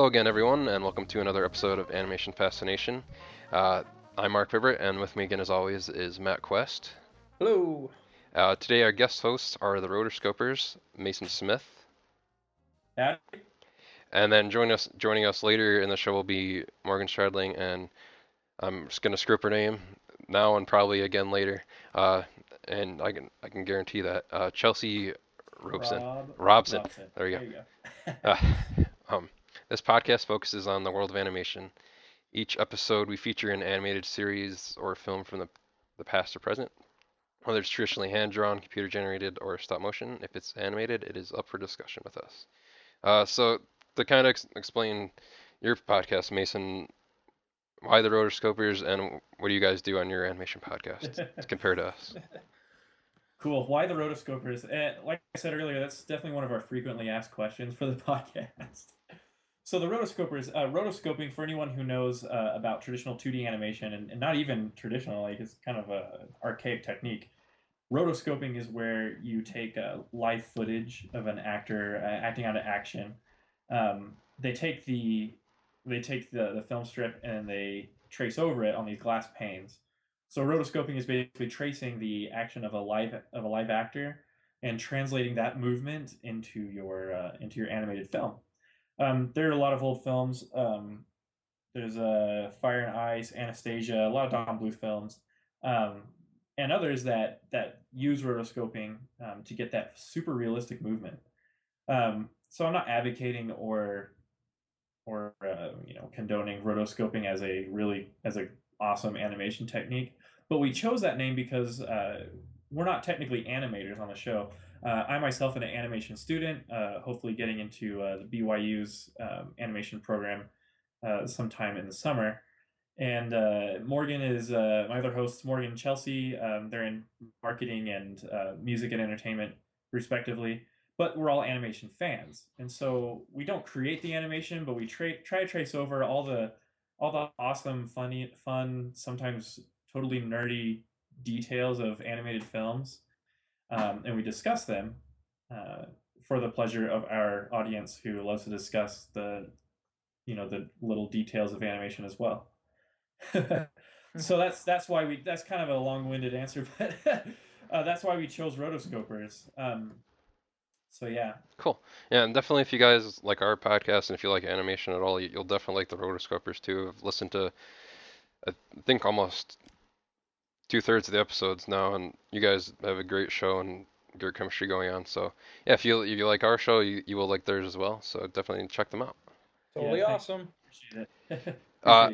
Hello again, everyone, and welcome to another episode of Animation Fascination. Uh, I'm Mark Vibert, and with me again, as always, is Matt Quest. Hello. Uh, today, our guest hosts are the Rotoscopers, Mason Smith, Howdy. and then joining us joining us later in the show will be Morgan Stradling, and I'm just gonna screw up her name now and probably again later. Uh, and I can I can guarantee that uh, Chelsea Robeson. Rob Robson. Robson. There you go. go. Uh, um, this podcast focuses on the world of animation. Each episode, we feature an animated series or film from the, the past or present. Whether it's traditionally hand drawn, computer generated, or stop motion, if it's animated, it is up for discussion with us. Uh, so, to kind of ex- explain your podcast, Mason, why the Rotoscopers and what do you guys do on your animation podcast compared to us? cool. Why the rotoscopers? And like I said earlier, that's definitely one of our frequently asked questions for the podcast. So the rotoscopers, uh, rotoscoping for anyone who knows uh, about traditional 2D animation and, and not even traditional, like it's kind of a archaic technique. Rotoscoping is where you take uh, live footage of an actor uh, acting out an action. Um, they take the they take the, the film strip and they trace over it on these glass panes. So rotoscoping is basically tracing the action of a live of a live actor and translating that movement into your uh, into your animated film. Um, there are a lot of old films. Um, there's uh, Fire and Ice, Anastasia, a lot of Don Bluth films, um, and others that that use rotoscoping um, to get that super realistic movement. Um, so I'm not advocating or or uh, you know condoning rotoscoping as a really as a awesome animation technique, but we chose that name because uh, we're not technically animators on the show. Uh, I myself am an animation student, uh, hopefully getting into uh, the BYU's um, animation program uh, sometime in the summer. And uh, Morgan is my other host, Morgan Chelsea. Um, they're in marketing and music and entertainment, respectively. But we're all animation fans, and so we don't create the animation, but we tra- try to trace over all the all the awesome, funny, fun, sometimes totally nerdy details of animated films um, and we discuss them uh, for the pleasure of our audience who loves to discuss the you know the little details of animation as well so that's that's why we that's kind of a long-winded answer but uh, that's why we chose rotoscopers um, so yeah Cool. Yeah, and definitely if you guys like our podcast and if you like animation at all, you- you'll definitely like the Rotoscopers too. I've listened to, I think, almost two thirds of the episodes now, and you guys have a great show and great chemistry going on. So yeah, if you if you like our show, you, you will like theirs as well. So definitely check them out. Totally Yeah, awesome. appreciate it Uh,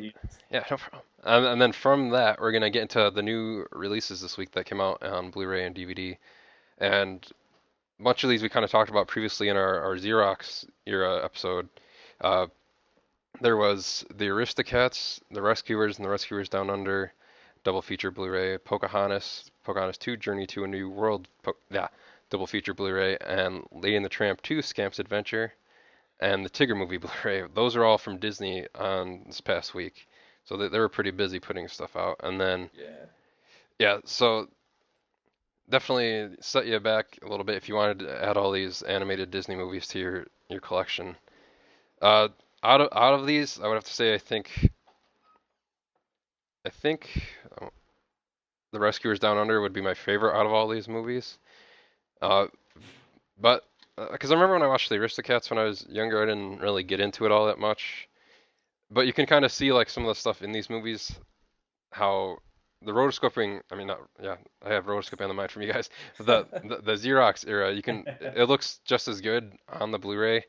Yeah, no problem. And, and then from that, we're gonna get into the new releases this week that came out on Blu-ray and DVD, and much of these we kind of talked about previously in our, our Xerox era episode. Uh, there was the Aristocats, the Rescuers, and the Rescuers Down Under, double feature Blu-ray, Pocahontas, Pocahontas 2, Journey to a New World, po- yeah, double feature Blu-ray, and Lady and the Tramp 2, Scamp's Adventure, and the Tigger movie Blu-ray. Those are all from Disney on this past week. So they, they were pretty busy putting stuff out. And then, Yeah. yeah, so definitely set you back a little bit if you wanted to add all these animated Disney movies to your, your collection. Uh, out of out of these, I would have to say I think I think The Rescuers Down Under would be my favorite out of all these movies. Uh, but because I remember when I watched the Aristocats when I was younger, I didn't really get into it all that much. But you can kind of see like some of the stuff in these movies, how the rotoscoping. I mean, not yeah, I have rotoscoping on the mind from you guys. The, the the Xerox era, you can it looks just as good on the Blu-ray,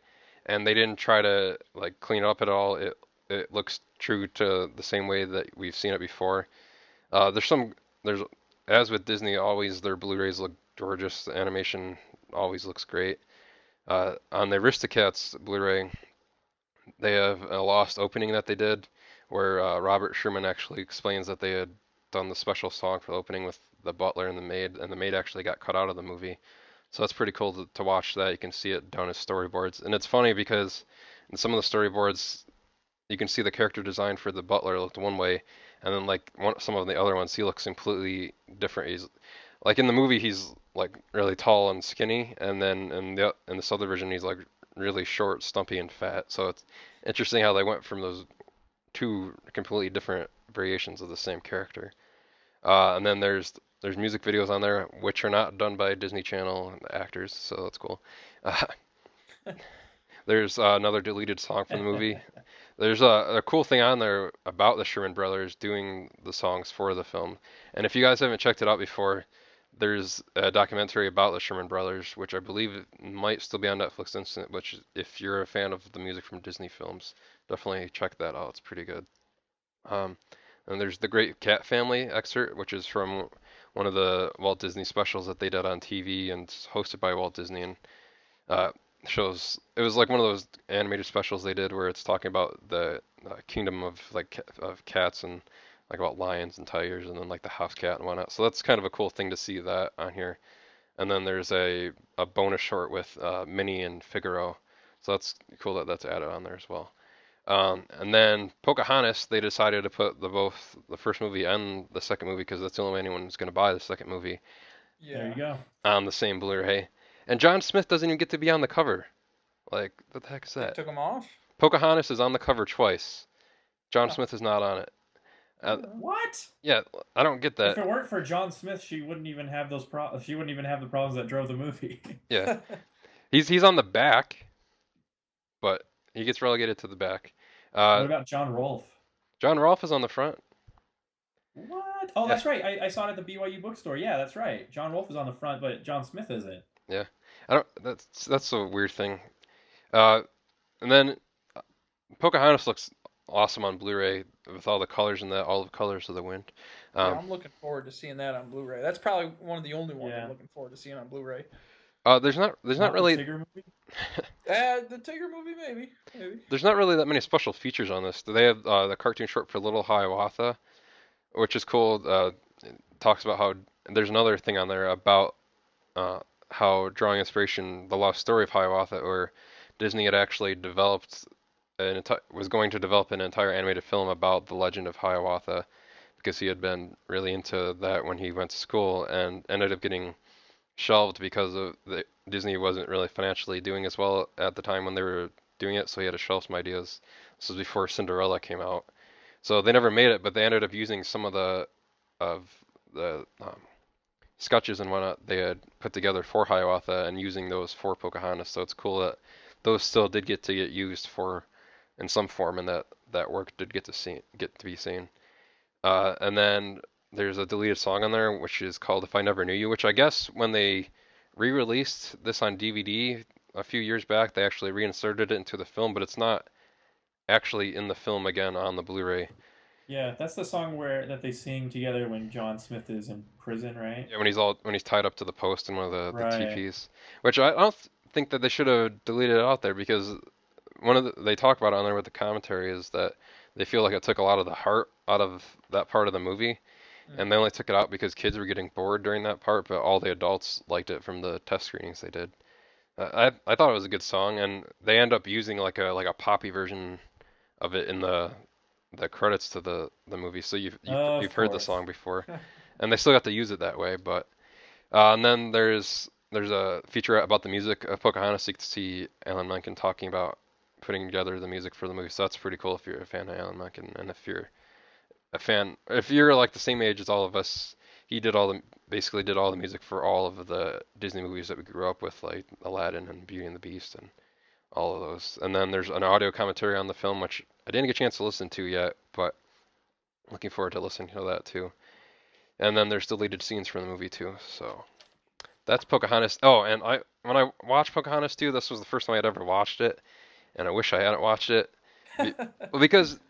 and they didn't try to like clean it up at all. It it looks true to the same way that we've seen it before. Uh, there's some there's as with Disney, always their Blu-rays look gorgeous. The animation always looks great. Uh, on the Aristocats Blu-ray, they have a lost opening that they did, where uh, Robert Sherman actually explains that they had done the special song for the opening with the butler and the maid, and the maid actually got cut out of the movie. So that's pretty cool to, to watch that. You can see it down as storyboards, and it's funny because in some of the storyboards, you can see the character design for the butler looked one way, and then like one, some of the other ones, he looks completely different. He's like in the movie, he's like really tall and skinny, and then in the in this other version, he's like really short, stumpy, and fat. So it's interesting how they went from those two completely different variations of the same character. Uh, and then there's there's music videos on there which are not done by Disney Channel and the actors, so that's cool. Uh, there's uh, another deleted song from the movie. There's a, a cool thing on there about the Sherman Brothers doing the songs for the film. And if you guys haven't checked it out before, there's a documentary about the Sherman Brothers, which I believe might still be on Netflix Instant. Which, if you're a fan of the music from Disney films, definitely check that out. It's pretty good. Um, and there's the Great Cat Family excerpt, which is from one of the Walt Disney specials that they did on TV and hosted by Walt Disney, and uh, shows it was like one of those animated specials they did where it's talking about the uh, kingdom of like of cats and like about lions and tigers and then like the house cat and whatnot. So that's kind of a cool thing to see that on here. And then there's a, a bonus short with uh, Minnie and Figaro. So that's cool that that's added on there as well. Um, and then Pocahontas, they decided to put the both the first movie and the second movie because that's the only way anyone's going to buy the second movie. Yeah. There you go. On the same Blu-ray, and John Smith doesn't even get to be on the cover. Like, what the heck is that? They took him off. Pocahontas is on the cover twice. John oh. Smith is not on it. Uh, what? Yeah, I don't get that. If it weren't for John Smith, she wouldn't even have those pro- She wouldn't even have the problems that drove the movie. yeah, he's he's on the back, but he gets relegated to the back. Uh, what about John Rolfe? John Rolfe is on the front. What? Oh, yeah. that's right. I, I saw it at the BYU bookstore. Yeah, that's right. John Rolfe is on the front, but John Smith isn't. Yeah, I don't. That's that's a weird thing. Uh, and then uh, Pocahontas looks awesome on Blu-ray with all the colors and the all the colors of the wind. Um, yeah, I'm looking forward to seeing that on Blu-ray. That's probably one of the only ones yeah. I'm looking forward to seeing on Blu-ray. Uh, there's not there's not, not really. The Tigger movie. uh, the Tigger movie, maybe, maybe. There's not really that many special features on this. They have uh, the cartoon short for Little Hiawatha, which is cool. Uh, talks about how there's another thing on there about uh, how drawing inspiration, the lost story of Hiawatha, or Disney had actually developed an enti- was going to develop an entire animated film about the legend of Hiawatha because he had been really into that when he went to school and ended up getting shelved because of the, Disney wasn't really financially doing as well at the time when they were doing it, so he had to shelf some ideas. This was before Cinderella came out, so they never made it, but they ended up using some of the of the um, sketches and whatnot they had put together for Hiawatha and using those for Pocahontas. So it's cool that those still did get to get used for in some form, and that that work did get to see get to be seen. Uh, and then there's a deleted song on there which is called "If I Never Knew You," which I guess when they re-released this on DVD a few years back, they actually reinserted it into the film, but it's not actually in the film again on the Blu-ray. Yeah, that's the song where that they sing together when John Smith is in prison, right? Yeah, when he's all when he's tied up to the post in one of the, right. the teepees, which I, I don't think that they should have deleted it out there because one of the, they talk about it on there with the commentary is that they feel like it took a lot of the heart out of that part of the movie, mm-hmm. and they only took it out because kids were getting bored during that part, but all the adults liked it from the test screenings they did. Uh, I I thought it was a good song, and they end up using like a like a poppy version of it in the the credits to the the movie, so you've you've, oh, you've heard the song before, and they still got to use it that way. But uh, and then there's there's a feature about the music of Pocahontas. You can see Alan Menken talking about putting together the music for the movie. So that's pretty cool if you're a fan of Alan Menken, and if you're a fan, if you're like the same age as all of us, he did all the basically did all the music for all of the Disney movies that we grew up with, like Aladdin and Beauty and the Beast and all of those. And then there's an audio commentary on the film, which I didn't get a chance to listen to yet, but looking forward to listening to that too. And then there's deleted scenes from the movie too. So that's Pocahontas. Oh, and I when I watched Pocahontas 2, this was the first time I'd ever watched it, and I wish I hadn't watched it, well, because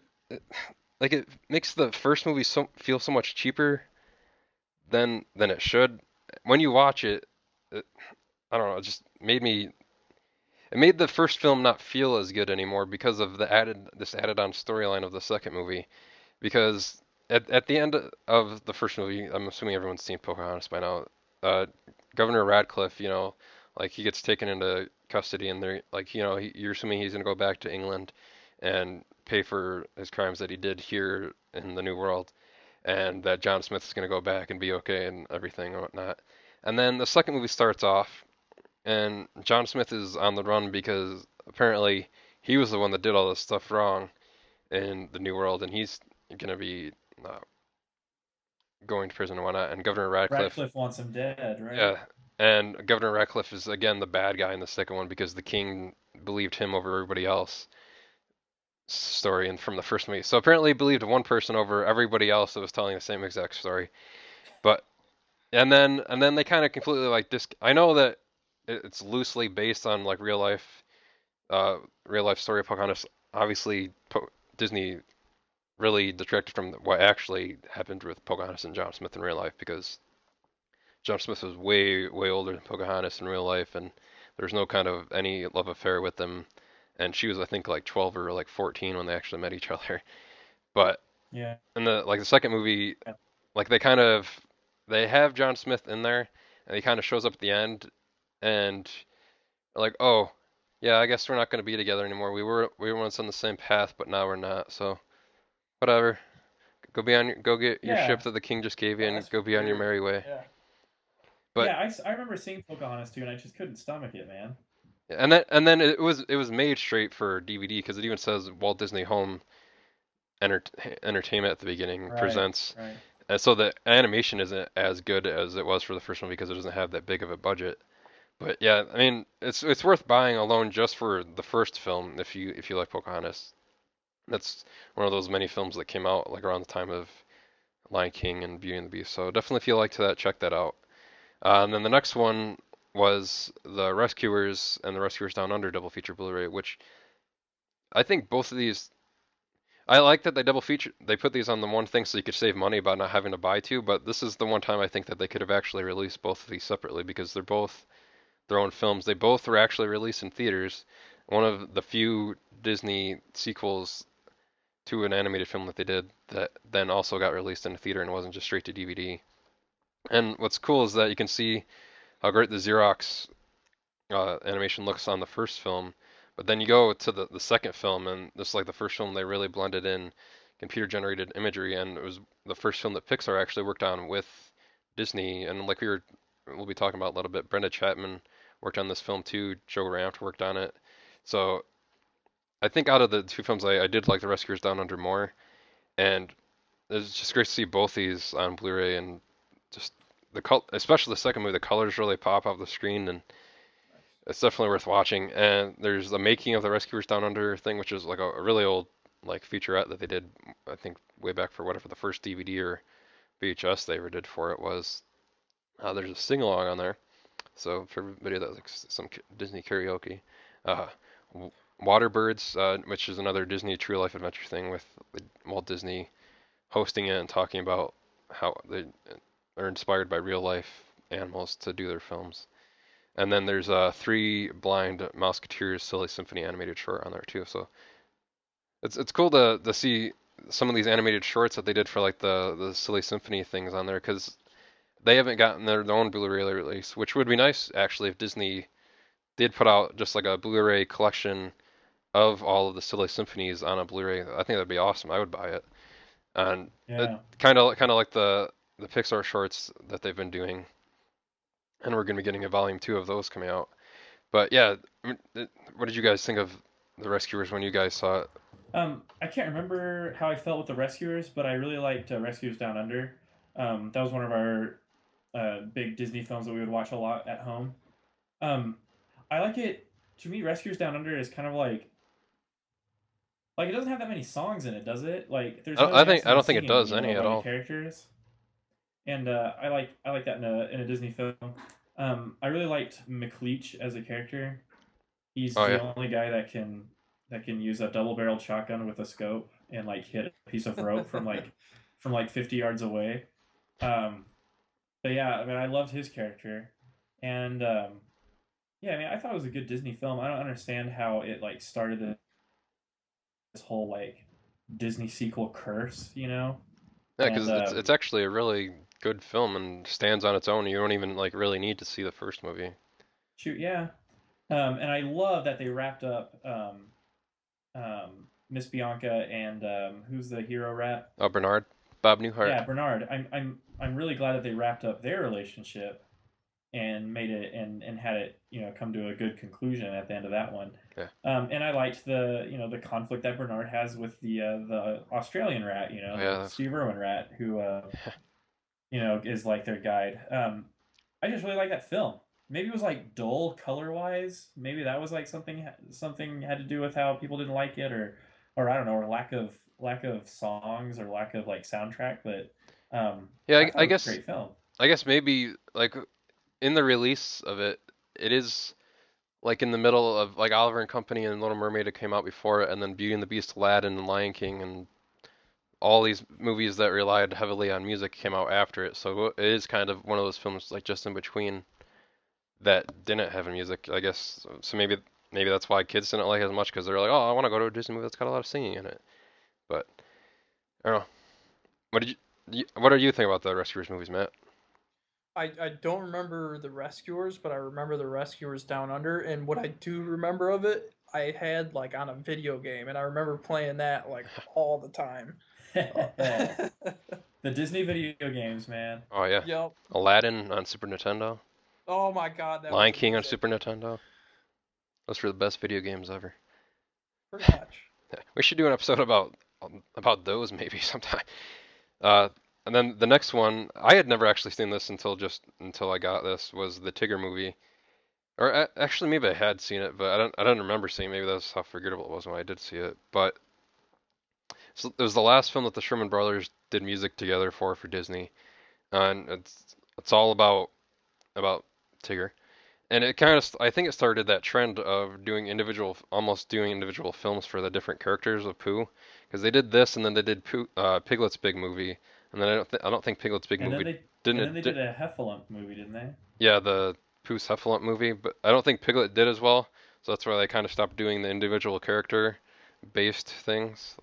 like it makes the first movie so feel so much cheaper than than it should. When you watch it, it I don't know, it just made me. It made the first film not feel as good anymore because of the added this added on storyline of the second movie, because at at the end of the first movie, I'm assuming everyone's seen Pocahontas by now. Uh, Governor Radcliffe, you know, like he gets taken into custody, and they're like, you know, he, you're assuming he's gonna go back to England and pay for his crimes that he did here in the New World, and that John Smith is gonna go back and be okay and everything and whatnot. And then the second movie starts off, and John Smith is on the run because apparently he was the one that did all this stuff wrong in the New World, and he's gonna be uh, going to prison and whatnot. And Governor Radcliffe, Radcliffe wants him dead, right? yeah, and Governor Radcliffe is again the bad guy in the second one because the king believed him over everybody else. Story and from the first movie, so apparently he believed one person over everybody else that was telling the same exact story, but and then and then they kind of completely like dis. I know that it's loosely based on like real life, uh, real life story of Pocahontas. Obviously, po- Disney really detracted from what actually happened with Pocahontas and John Smith in real life because John Smith was way way older than Pocahontas in real life, and there was no kind of any love affair with them. And she was, I think, like 12 or like 14 when they actually met each other. But Yeah. in the like the second movie, like they kind of they have John Smith in there, and he kind of shows up at the end, and like, oh, yeah, I guess we're not going to be together anymore. We were we were once on the same path, but now we're not. So whatever. Go be on your, go get your Yeah. ship that the king just gave you, and that's go be on your merry way. Yeah. But- yeah, I, I remember seeing Pocahontas too, and I just couldn't stomach it, man. And then and then it was it was made straight for DVD because it even says Walt Disney Home Enter- Entertainment at the beginning Right. presents. Right. And so the animation isn't as good as it was for the first one because it doesn't have that big of a budget. But yeah, I mean, it's it's worth buying alone just for the first film if you if you like Pocahontas. That's one of those many films that came out like around the time of Lion King and Beauty and the Beast. So definitely if you like that, check that out. Uh, and then the next one was the Rescuers and the Rescuers Down Under double feature Blu-ray, which I think both of these I like that they double feature. They put these on the one thing so you could save money by not having to buy two. But this is the one time I think that they could have actually released both of these separately because they're both their own films. They both were actually released in theaters. One of the few Disney sequels to an animated film that they did that then also got released in a theater and wasn't just straight to DVD. And what's cool is that you can see how great the Xerox uh, animation looks on the first film. But then you go to the, the second film, and just like the first film, they really blended in computer generated imagery, and it was the first film that Pixar actually worked on with Disney. And like we were, we'll be talking about a little bit, Brenda Chapman worked on this film too. Joe Ranft worked on it. So I think out of the two films, I, I did like The Rescuers Down Under more, and it's just great to see both these on Blu-ray and just the col- especially the second movie, the colors really pop off the screen and it's definitely worth watching. And there's the making of the Rescuers Down Under thing, which is like a, a really old like featurette that they did, I think, way back for whatever the first DVD or VHS they ever did for it was. Uh, there's a sing along on there, so for everybody that likes some Disney karaoke, uh, Waterbirds, uh, which is another Disney True Life Adventure thing with Walt Disney hosting it and talking about how they are inspired by real life animals to do their films. And then there's uh, three blind Mouseketeers Silly Symphony animated short on there too. So it's it's cool to to see some of these animated shorts that they did for like the the Silly Symphony things on there because they haven't gotten their, their own Blu-ray release, which would be nice actually if Disney did put out just like a Blu-ray collection of all of the Silly Symphonies on a Blu-ray. I think that'd be awesome. I would buy it. And kind of kind of like the the Pixar shorts that they've been doing, and we're gonna be getting a volume two of those coming out. But yeah, I mean, it- what did you guys think of the Rescuers when you guys saw it? Um, I can't remember how I felt with the Rescuers, but I really liked uh, Rescuers Down Under. Um, that was one of our uh, big Disney films that we would watch a lot at home. Um, I like it. To me, Rescuers Down Under is kind of like, like it doesn't have that many songs in it, does it? Like there's. I no I think- I don't think it does any at all. Characters. And uh, I like I like that in a in a Disney film. Um, I really liked McLeach as a character. He's Oh, the yeah. only guy that can that can use a double barreled shotgun with a scope and like hit a piece of rope from like from like 50 yards away. Um, but yeah, I mean, I loved his character, and um, yeah, I mean, I thought it was a good Disney film. I don't understand how it like started the, this whole like Disney sequel curse, you know? Yeah, because it's um, it's actually a really good film and stands on its own. You don't even like really need to see the first movie. Shoot, yeah. Um, and I love that they wrapped up um, um, Miss Bianca and um, who's the hero rat? Oh, Bernard, Bob Newhart. Yeah, Bernard. I'm I'm I'm really glad that they wrapped up their relationship and made it and and had it you know come to a good conclusion at the end of that one. Yeah. Um, and I liked the you know the conflict that Bernard has with the uh, the Australian rat, you know, yeah, Steve Irwin rat, who uh, you know is like their guide. Um, I just really like that film. Maybe it was like dull color wise. Maybe that was like something something had to do with how people didn't like it, or or I don't know, or lack of lack of songs or lack of like soundtrack. But um, Yeah, I, thought I guess great film. I guess maybe like in the release of it, it is like in the middle of like Oliver and Company and Little Mermaid came out before it, and then Beauty and the Beast, Aladdin, and Lion King, and all these movies that relied heavily on music came out after it. So it is kind of one of those films like just in between that didn't have music, I guess. So maybe maybe that's why kids didn't like it as much because they're like, oh, I want to go to a Disney movie that's got a lot of singing in it. But I don't know. What did you? you what do you think about the Rescuers movies, Matt? I, I don't remember the Rescuers, but I remember the Rescuers Down Under. And what I do remember of it, I had like on a video game, and I remember playing that like all the time. the Disney video games, man. Oh yeah. yep. Aladdin on Super Nintendo, Oh my god. That Lion was King on. Super Nintendo. Those were the best video games ever. Pretty much. We should do an episode about about those maybe sometime. Uh, and then the next one, I had never actually seen this until just until I got this was the Tigger movie. Or a- actually, maybe I had seen it, but I don't I don't remember seeing. it. Maybe that's how forgettable it was when I did see it. But so it was the last film that the Sherman Brothers did music together for for Disney, and it's it's all about about Tigger. And it kind of, I think it started that trend of doing individual, almost doing individual films for the different characters of Pooh, because they did this, and then they did Pooh, uh, Piglet's big movie, and then I don't, th- I don't think Piglet's big And then movie they didn't. and then they di- did a Heffalump movie, didn't they? yeah, the Pooh's Heffalump movie, but I don't think Piglet did as well, so that's why they kind of stopped doing the individual character based things.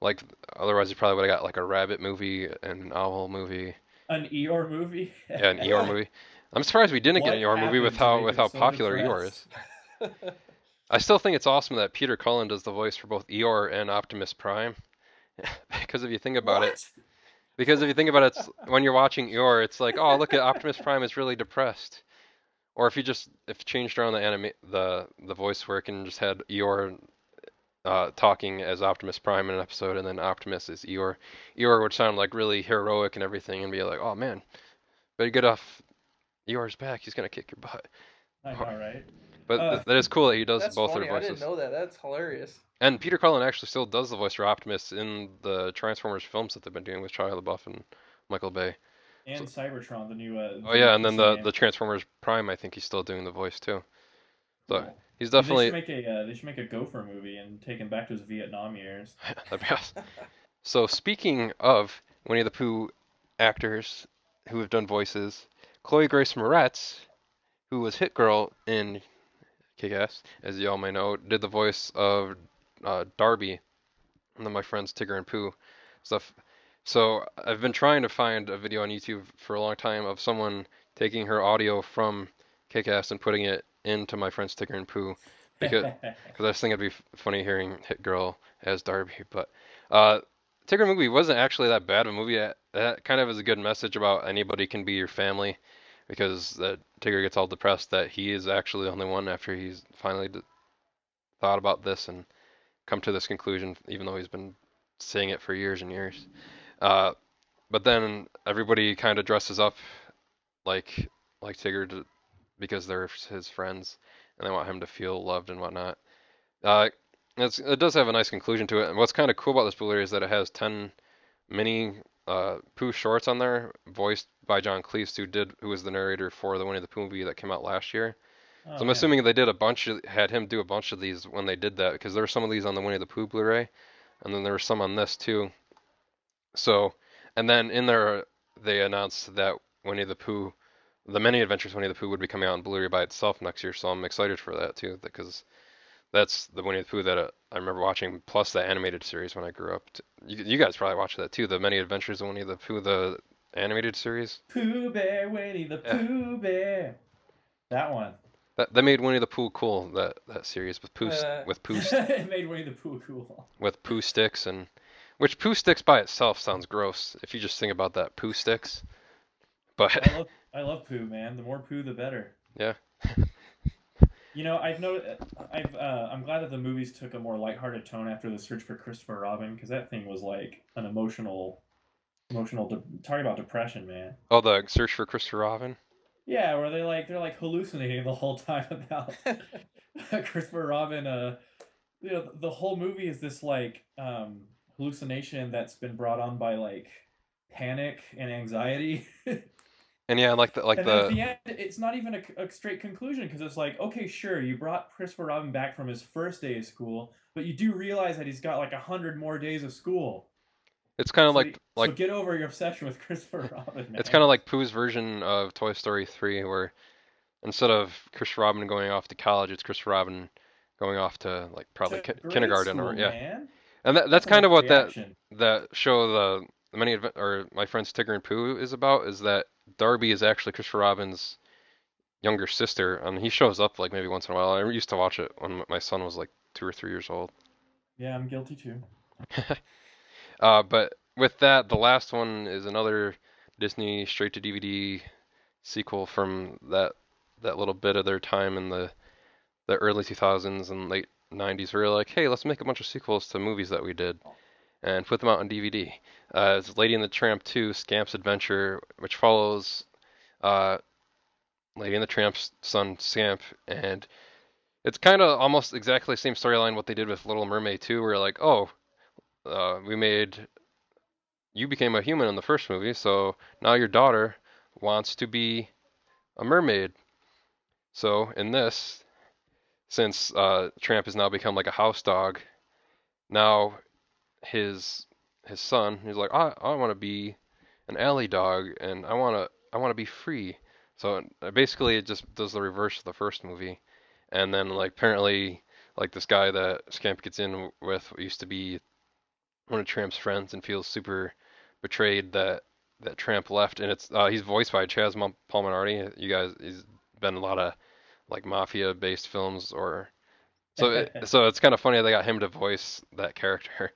Like otherwise, you probably would have got like a rabbit movie and an owl movie, An Eeyore movie. yeah, an Eeyore movie. I'm surprised we didn't get an What movie with how with how so popular Eeyore is. I still think it's awesome that Peter Cullen does the voice for both Eeyore and Optimus Prime. because if you think about it, because if you think about it, when you're watching Eeyore, it's like, oh, look at Optimus Prime is really depressed. Or if you just if changed around the anime the the voice work and just had Eeyore uh, talking as Optimus Prime in an episode, and then Optimus is Eeyore, Eeyore would sound like really heroic and everything, and be like, oh man, better get off Eeyore's back. He's gonna kick your butt. I know, right? But Uh, th- that is cool that he does That's both funny. their voices. I didn't know that. That's hilarious. And Peter Cullen actually still does the voice for Optimus in the Transformers films that they've been doing with Shia LaBeouf and Michael Bay. And Cybertron, the new. Uh, Oh yeah, and then the game. the Transformers Prime, I think he's still doing the voice too. So Cool. he's They definitely should make a uh, they should make a Gopher movie and take him back to his Vietnam years. that'd be awesome. So speaking of Winnie the Pooh actors who have done voices, Chloe Grace Moretz, who was Hit Girl in Kick-Ass, as you all may know, did the voice of uh, Darby and then my friends Tigger and Pooh stuff. So I've been trying to find a video on YouTube for a long time of someone taking her audio from Kick-Ass and putting it into my friends Tigger and Pooh because because I just think it'd be funny hearing Hit Girl as Darby. But uh, Tigger movie wasn't actually that bad of a movie. That kind of is a good message about anybody can be your family, because that Tigger gets all depressed that he is actually the only one after he's finally d- thought about this and come to this conclusion, even though he's been saying it for years and years. Uh, but then everybody kind of dresses up like like Tigger to, because they're his friends and they want him to feel loved and whatnot. Uh, it's, it does have a nice conclusion to it. And what's kind of cool about this Blu-ray is that it has 10 mini uh, Pooh shorts on there, voiced by John Cleese, who did who was the narrator for the Winnie the Pooh movie that came out last year. Oh, So I'm man. assuming they did a bunch of had him do a bunch of these when they did that because there were some of these on the Winnie the Pooh Blu-ray, and then there were some on this too. So, and then in there they announced that Winnie the Pooh, the Many Adventures of Winnie the Pooh would be coming out on Blu-ray by itself next year. So I'm excited for that too because that's the Winnie the Pooh that uh, I remember watching plus the animated series when I grew up. You, you guys probably watched that too, the Many Adventures of Winnie the Pooh, the animated series. Pooh Bear, Winnie the Yeah. Pooh Bear. That one. That that made Winnie the Pooh cool. That that series with Pooh Uh, with Pooh s- it made Winnie the Pooh cool. with poo sticks and which poo sticks by itself sounds gross if you just think about that poo sticks but I love I love Pooh, man. The more Pooh, the better. yeah You know, I've noted. I've. Uh, I'm glad that the movies took a more lighthearted tone after the search for Christopher Robin, because that thing was like an emotional, emotional. De- talking about depression, man. Oh, the search for Christopher Robin. Yeah, where they like they're like hallucinating the whole time about Christopher Robin. Uh, you know, the whole movie is this like um hallucination that's been brought on by like panic and anxiety. And yeah, like the like and the the end, it's not even a, a straight conclusion because it's like, okay, sure, you brought Christopher Robin back from his first day of school, but you do realize that he's got like a hundred more days of school. it's kind of So, like y- so like get over your obsession with Christopher Robin, man. it's kind of like Pooh's version of Toy Story 3, where instead of Christopher Robin going off to college, it's Christopher Robin going off to like probably To ki- kindergarten or yeah. man. And that, that's a kind of what that reaction. that show the the many or my friends Tigger and Pooh is about is that Darby is actually Christopher Robin's younger sister, and he shows up like maybe once in a while. I used to watch it when my son was like two or three years old. Yeah, I'm guilty too. Uh, but with that, the last one is another Disney straight to DVD sequel from that that little bit of their time in the the early 2000s and late 90s. Where they're like, hey, let's make a bunch of sequels to movies that we did and put them out on DVD. Uh, it's Lady and the Tramp 2: Scamp's Adventure, which follows uh, Lady and the Tramp's son Scamp, and it's kind of almost exactly the same storyline what they did with Little Mermaid 2, where like, oh, uh, we made you became a human in the first movie, so now your daughter wants to be a mermaid. So in this, since uh, Tramp has now become like a house dog, now his his son he's like I I want to be an alley dog and I want to I want to be free. So uh, basically it just does the reverse of the first movie. And then like apparently like this guy that Scamp gets in with used to be one of Tramp's friends and feels super betrayed that that Tramp left and it's uh, he's voiced by Chazz Palminteri. You guys he's been a lot of like mafia based films or so it, so it's kind of funny they got him to voice that character.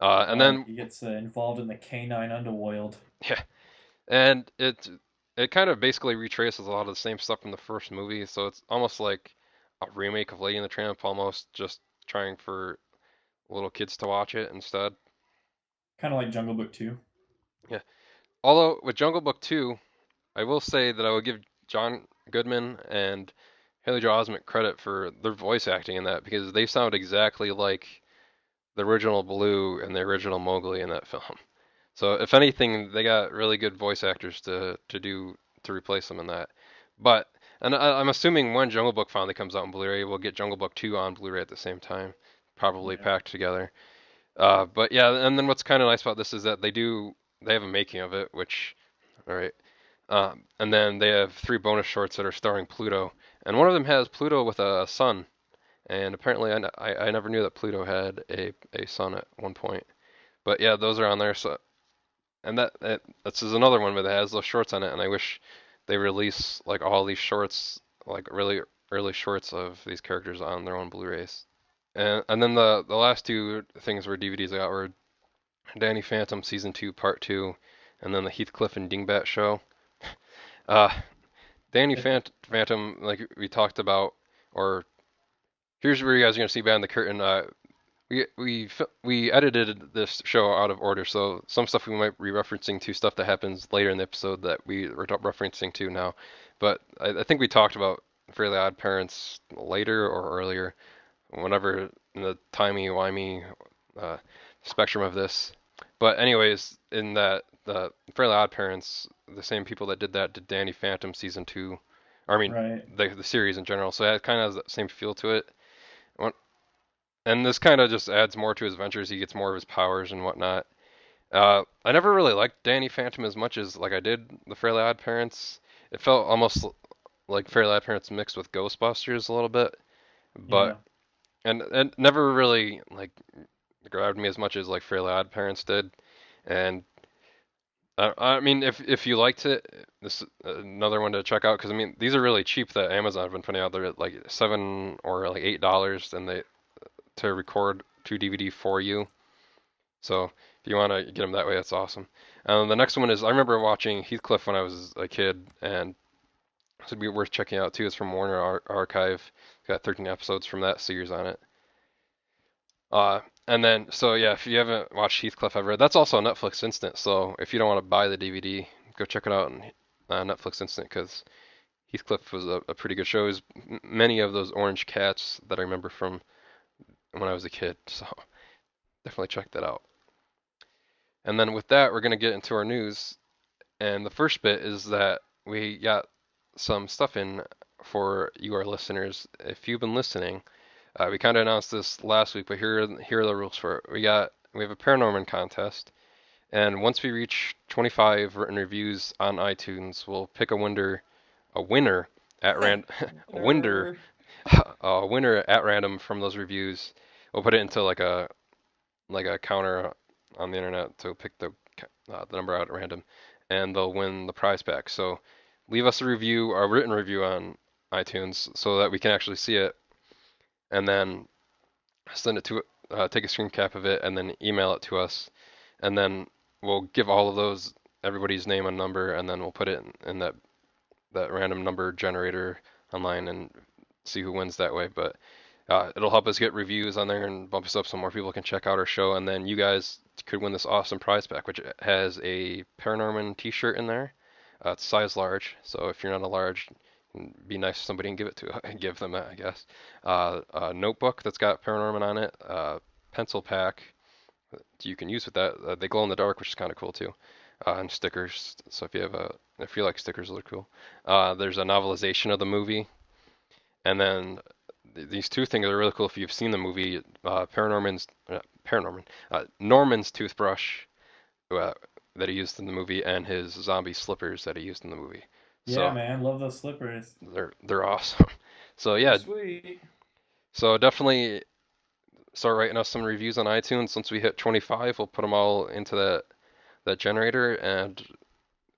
Uh, and then he gets uh, involved in the canine underworld. yeah, and it it kind of basically retraces a lot of the same stuff from the first movie, so it's almost like a remake of Lady and the Tramp, almost just trying for little kids to watch it instead. Kind of like Jungle Book 2. Yeah, Although with Jungle Book 2, I will say that I will give John Goodman and Haley Joel Osment credit for their voice acting in that because they sound exactly like the original Baloo and the original Mowgli in that film. So if anything, they got really good voice actors to to do to replace them in that. But and I, I'm assuming when Jungle Book finally comes out on Blu-ray, we'll get Jungle Book 2 on Blu-ray at the same time, probably Yeah. packed together. Uh, but yeah, and then what's kind of nice about this is that they do they have a making of it, which all right. Um, and then they have three bonus shorts that are starring Pluto, and one of them has Pluto with a son, and apparently I, n- I- I never knew that Pluto had a, a son at one point. But yeah, those are on there. So, and that, that this is another one that has those shorts on it, and I wish they release like all these shorts, like really early shorts of these characters on their own Blu-rays. And and then the the last two things were DVDs I got were Danny Phantom season two part two, and then the Heathcliff and Dingbat show. Uh, Danny Phant- Phantom, like we talked about, or here's where you guys are gonna see behind the curtain. Uh, we we we edited this show out of order, so some stuff we might be referencing to stuff that happens later in the episode that we were referencing to now. But I, I think we talked about Fairly Odd Parents later or earlier, whenever in the timey wimey uh, spectrum of this. But anyways, in that the Fairly Odd Parents, the same people that did that did Danny Phantom season two, or I mean Right. the the series in general. So it kind of has that same feel to it. And this kind of just adds more to his adventures. He gets more of his powers and whatnot. Uh, I never really liked Danny Phantom as much as like I did the Fairly Odd Parents. It felt almost like Fairly Odd Parents mixed with Ghostbusters a little bit, but and and never really like grabbed me as much as like Fairly Odd Parents did. And I, mean, if if you liked it, this is another one to check out because I mean these are really cheap that Amazon have been putting out. They're at like seven or like eight dollars, and they to record two DVD for you. So if you want to get them that way, that's awesome. Um, the next one is I remember watching Heathcliff when I was a kid, and So it'd be worth checking out too. It's from Warner Ar- Archive. Got 13 episodes from that series on it. Uh, and then so yeah, if you haven't watched Heathcliff ever, that's also a Netflix instant. So if you don't want to buy the DVD, go check it out on uh, Netflix instant because Heathcliff was a, a pretty good show. It was many of those orange cats that I remember from when I was a kid. So definitely check that out. And then with that, we're gonna get into our news. And the first bit is that we got some stuff in for you, our listeners. If you've been listening, uh, we kind of announced this last week, but here are, here are the rules for it. We got we have a Paranorman contest, and once we reach 25 written reviews on iTunes, we'll pick a winner, a winner at ran a winner a winner at random from those reviews. We'll put it into like a like a counter on the internet to pick the uh, the number out at random, and they'll win the prize back. So leave us a review, a written review on iTunes, so that we can actually see it, and then send it to uh, take a screen cap of it, and then email it to us, and then we'll give all of those everybody's name and number, and then we'll put it in, in that that random number generator online and see who wins that way. But uh, it'll help us get reviews on there and bump us up so more people can check out our show. And then you guys could win this awesome prize pack, which has a Paranorman T-shirt in there. Uh, it's size large, so if you're not a large, be nice to somebody and give it to give them that, I guess. Uh, a notebook that's got Paranorman on it. Uh, pencil pack you can use with that. Uh, they glow in the dark, which is kind of cool too. Uh, and stickers. So if you have a if you like stickers, they're cool. Uh, there's a novelization of the movie, and then th- these two things are really cool if you've seen the movie. Uh, Paranorman's Paranorman Norman's toothbrush that he used in the movie, and his zombie slippers that he used in the movie. Yeah, So man, love those slippers. they're they're awesome. So yeah, Sweet. so definitely start writing us some reviews on iTunes. Once we hit 25, we'll put them all into that that generator, and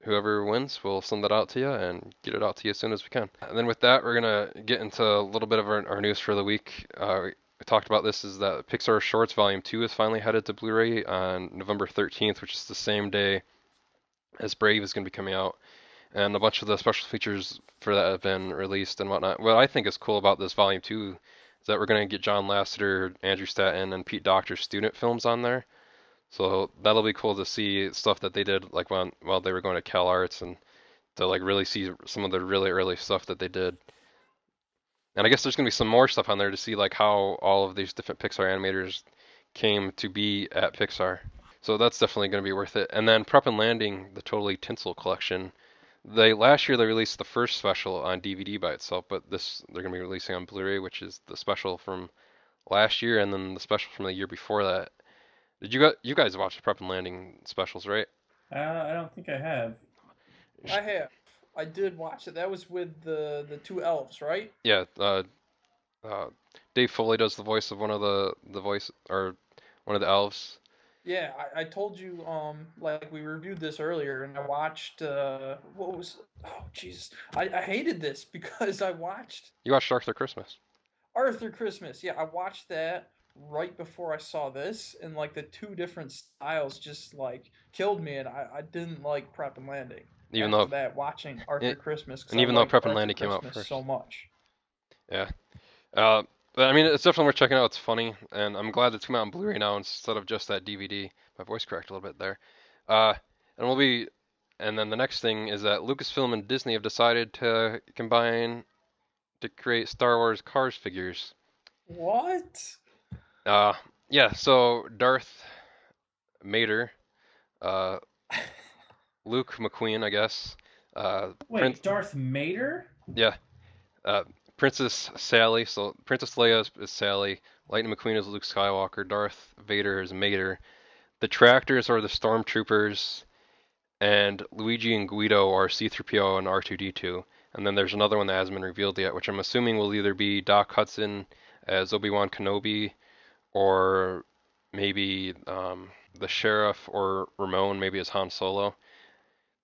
whoever wins, we'll send that out to you and get it out to you as soon as we can. And then with that, we're gonna get into a little bit of our, our news for the week. Uh, we talked about this is that Pixar Shorts Volume 2 is finally headed to Blu-ray on November 13th, which is the same day as Brave is going to be coming out. And a bunch of the special features for that have been released and whatnot. What I think is cool about this Volume 2 is that we're going to get John Lasseter, Andrew Stanton, and Pete Docter's student films on there. So that'll be cool to see stuff that they did like when while they were going to Cal Arts and to like really see some of the really early stuff that they did. And I guess there's gonna be some more stuff on there to see like how all of these different Pixar animators came to be at Pixar. So that's definitely gonna be worth it. And then Prep and Landing, the Totally Tinsel collection. They last year they released the first special on DVD by itself, but this they're gonna be releasing on Blu-ray, which is the special from last year and then the special from the year before that. Did you guys you guys watch the Prep and Landing specials, right? Uh, I don't think I have. I have. I did watch it. That was with the the two elves, right? Yeah, uh, uh, Dave Foley does the voice of one of the the voice or one of the elves. Yeah, I, I told you um like we reviewed this earlier, and I watched uh what was oh Jesus I, I hated this because I watched You watched Arthur Christmas. Arthur Christmas. Yeah, I watched that right before I saw this, and like the two different styles just like killed me, and I, I didn't like Prep and Landing. Even though that, watching Arthur Christmas and I even though Prep and Landing came out first. so much. Yeah. Uh, but I mean, it's definitely worth checking out. It's funny, and I'm glad it's come out on Blu-ray now instead of just that DVD. My voice cracked a little bit there. Uh, and we'll be, and then the next thing is that Lucasfilm and Disney have decided to combine to create Star Wars Cars figures. What? Uh, yeah. So Darth Mater, uh, Luke McQueen, I guess. Uh, Wait, Prince- Darth Mater? Yeah. Uh, Princess Sally. So Princess Leia is, is Sally. Lightning McQueen is Luke Skywalker. Darth Vader is Mater. The tractors are the stormtroopers, and Luigi and Guido are C-3PO and R2D2. And then there's another one that hasn't been revealed yet, which I'm assuming will either be Doc Hudson as Obi-Wan Kenobi, or maybe um, the sheriff or Ramon maybe as Han Solo.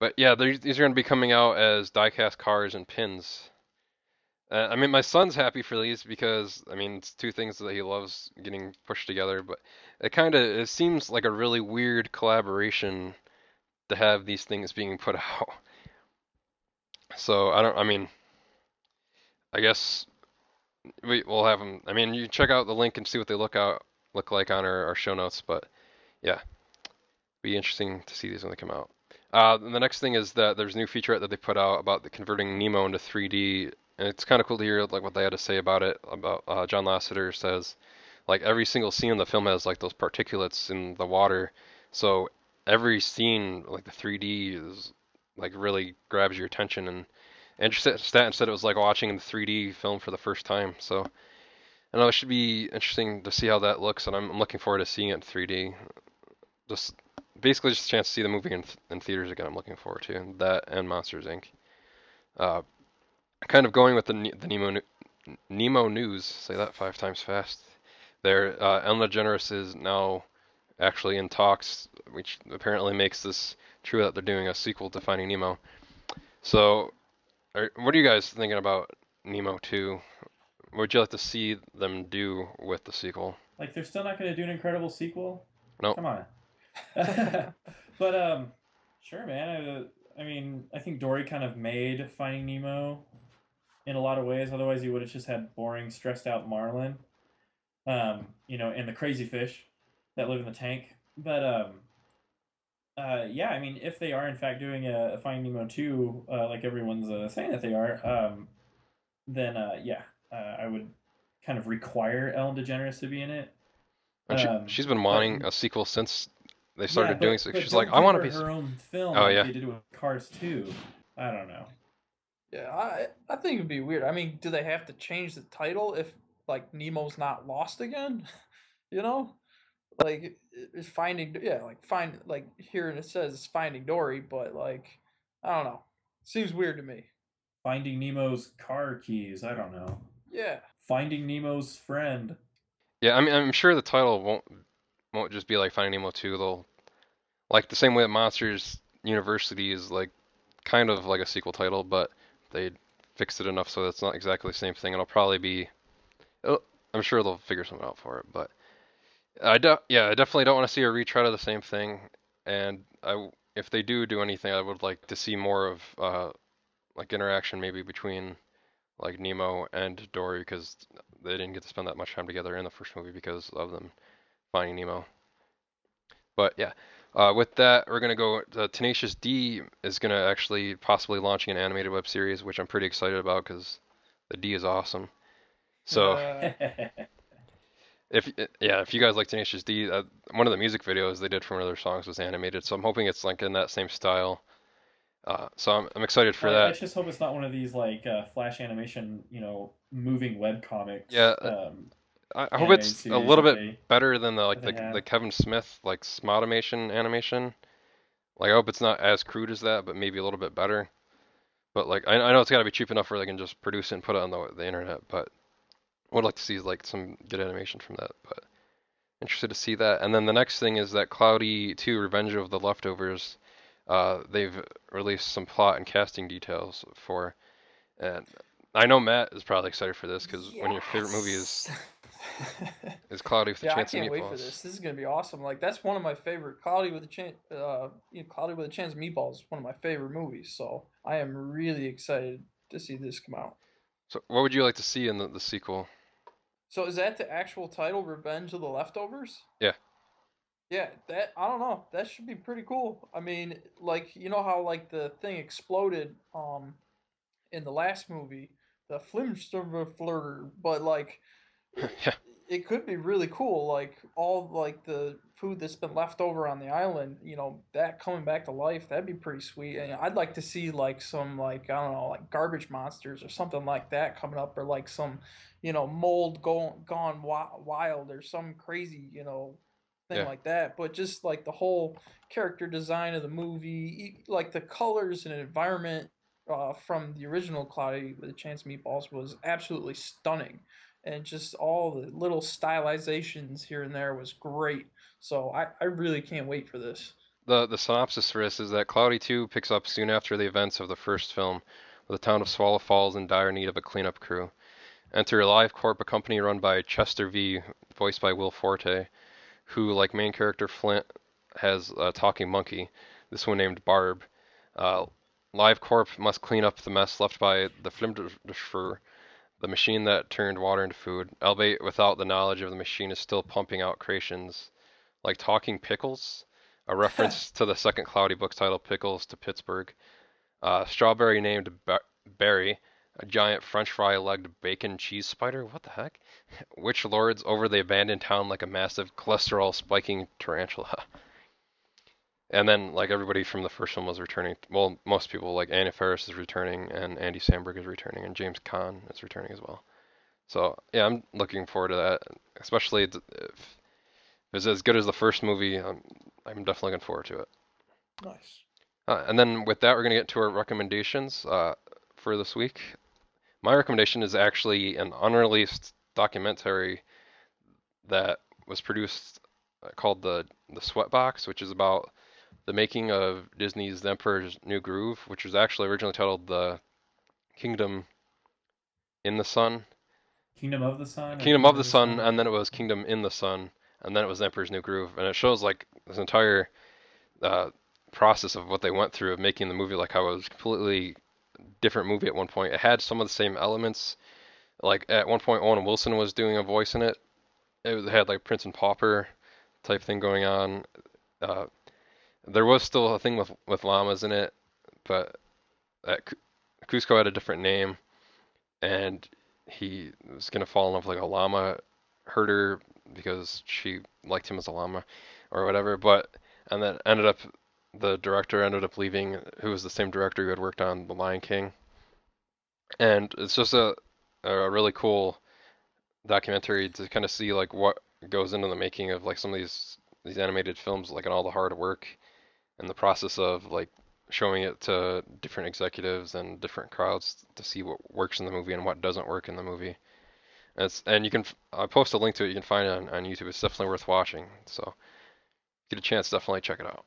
But yeah, these these are going to be coming out as diecast cars and pins. Uh, I mean, my son's happy for these because I mean, it's two things that he loves getting pushed together. But it kind of it seems like a really weird collaboration to have these things being put out. So I don't. I mean, I guess we we'll have them. I mean, you check out the link and see what they look out look like on our, our show notes. But yeah, be interesting to see these when they come out. Uh, the next thing is that there's a new featurette that they put out about the converting Nemo into 3D, and it's kind of cool to hear like what they had to say about it. About uh, John Lasseter says, like every single scene in the film has like those particulates in the water, so every scene like the 3D is like really grabs your attention and Andrew Stanton said it was like watching the 3D film for the first time. So I know it should be interesting to see how that looks, and I'm, I'm looking forward to seeing it in 3D. Just basically just a chance to see the movie in, in theaters again. I'm looking forward to that and Monsters Inc. Uh, kind of going with the the Nemo Nemo news. Say that five times fast. There, uh, Ellen DeGeneres is now actually in talks, which apparently makes this true that they're doing a sequel to Finding Nemo. So, are, what are you guys thinking about Nemo 2? What would you like to see them do with the sequel? Like they're still not going to do an incredible sequel? No. Come on. but um, sure, man. I, I mean, I think Dory kind of made Finding Nemo in a lot of ways. Otherwise, you would have just had boring, stressed out Marlin. Um, you know, and the crazy fish that live in the tank. But um, uh, yeah, I mean, if they are in fact doing a, a Finding Nemo two, uh, like everyone's uh, saying that they are, um, then uh, yeah, uh, I would kind of require Ellen DeGeneres to be in it. And she, Um, she's been but- wanting a sequel since they started Yeah, but- doing so. but She's like, I want to be. her own film. Oh, yeah. they did with Cars two. I don't know. Yeah, I I think it'd be weird. I mean, do they have to change the title if like Nemo's not lost again? you know, like it's finding yeah, like find like here and it says it's finding Dory, but like I don't know, seems weird to me. Finding Nemo's car keys. I don't know. Yeah, Finding Nemo's friend. Yeah, I mean, I'm sure the title won't won't just be like Finding Nemo 2. They'll like the same way that Monsters University is like kind of like a sequel title, but they fixed it enough so that's not exactly the same thing. It'll probably be. It'll, I'm sure they'll figure something out for it, but I de- yeah, I definitely don't want to see a retread of the same thing. And I, if they do do anything, I would like to see more of uh, like interaction maybe between like Nemo and Dory because they didn't get to spend that much time together in the first movie because of them finding Nemo. But yeah, uh, with that, we're gonna go. Uh, Tenacious D is gonna actually possibly launching an animated web series, which I'm pretty excited about because the D is awesome. So Uh, if yeah, if you guys like Tenacious D, uh, one of the music videos they did for one of their songs was animated, so I'm hoping it's like in that same style. Uh, so I'm I'm excited for that. I just hope it's not one of these like uh, flash animation, you know, moving web comics. Yeah, uh, Um, I, I hope it's a little bit they- better than the like the, they the. Kevin Smith like Smodimation animation. Like I hope it's not as crude as that, but maybe a little bit better. But like I, I know it's got to be cheap enough where they can just produce it and put it on the the internet. But I would like to see like some good animation from that. But interested to see that. And then the next thing is that Cloudy 2: Revenge of the Leftovers. Uh, they've released some plot and casting details for, and I know Matt is probably excited for this because one of your favorite movies Yes. is Cloudy with a yeah, I can't wait for this. This is gonna be awesome. Like that's one of my favorite. Cloudy with a chance, uh, you know, Cloudy with a Chance of Meatballs is one of my favorite movies. So I am really excited to see this come out. So, what would you like to see in the, the sequel? So is that the actual title, Revenge of the Leftovers? Yeah. Yeah, that I don't know. That should be pretty cool. I mean, like you know how like the thing exploded um in the last movie, the Flimsterflirter, but like yeah, it could be really cool like all like the food that's been left over on the island you know that coming back to life that'd be pretty sweet. And i'd like to see like some like i don't know like garbage monsters or something like that coming up or like some you know mold go- gone wi- wild or some crazy you know thing Yeah. like that. But just like the whole character design of the movie like the colors and environment uh, from the original cloudy with a chance of meatballs was absolutely stunning and just all the little stylizations here and there was great. So I, I really can't wait for this. the the synopsis for this is that Cloudy 2 picks up soon after the events of the first film, with the town of Swallow Falls in dire need of a cleanup crew. Enter Live Corp, a company run by Chester V, voiced by Will Forte, who, like main character Flint, has a talking monkey. This one named Barb. Uh, Live Corp must clean up the mess left by the Flimderfer the machine that turned water into food, albeit without the knowledge of the machine, is still pumping out creations like talking pickles, a reference to the second Cloudy book titled Pickles to Pittsburgh. Uh, strawberry named Ba- Barry, a giant French fry legged bacon cheese spider. What the heck? Which lords over the abandoned town like a massive cholesterol spiking tarantula. And then, like everybody from the first one was returning. Well, most people, like Anna Faris is returning, and Andy Samberg is returning, and James Caan is returning as well. So yeah, I'm looking forward to that. Especially if it's as good as the first movie, I'm, I'm definitely looking forward to it. Nice. Uh, and then with that, we're gonna get to our recommendations uh, for this week. My recommendation is actually an unreleased documentary that was produced uh, called the the Sweatbox, which is about the making of Disney's The Emperor's New Groove, which was actually originally titled The Kingdom in the Sun. Kingdom of the Sun. Kingdom of the Sun, and then it was Kingdom in the Sun, and then it was The Emperor's New Groove, and it shows like this entire uh, process of what they went through of making the movie. Like how it was completely different movie at one point. It had some of the same elements. Like at one point, Owen Wilson was doing a voice in it. It had like Prince and Pauper type thing going on. Uh, there was still a thing with with llamas in it, but uh, at Kuzco had a different name, and he was gonna fall in love with like a llama herder because she liked him as a llama or whatever. But and then ended up the director ended up leaving, who was the same director who had worked on The Lion King, and it's just a a really cool documentary to kind of see like what goes into the making of like some of these these animated films, like and all the hard work and the process of like showing it to different executives and different crowds to see what works in the movie and what doesn't work in the movie. And it's and you can I post a link to it. You can find it on, on YouTube. It's definitely worth watching. So get a chance, definitely check it out.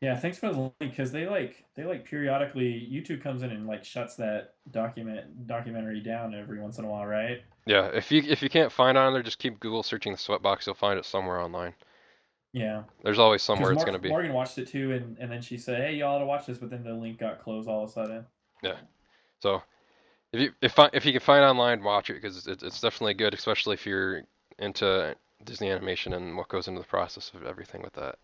Yeah, thanks for the link because they like they like periodically YouTube comes in and like shuts that document documentary down every once in a while, right? Yeah, if you if you can't find it on there, just keep Google searching the sweatbox. You'll find it somewhere online. Yeah. There's always somewhere it's gonna be. Morgan watched it too, and, and then she said, "Hey, y'all ought to watch this," but then the link got closed all of a sudden. Yeah. So if you if if you can find online, watch it because it's it's definitely good, especially if you're into Disney animation and what goes into the process of everything with that.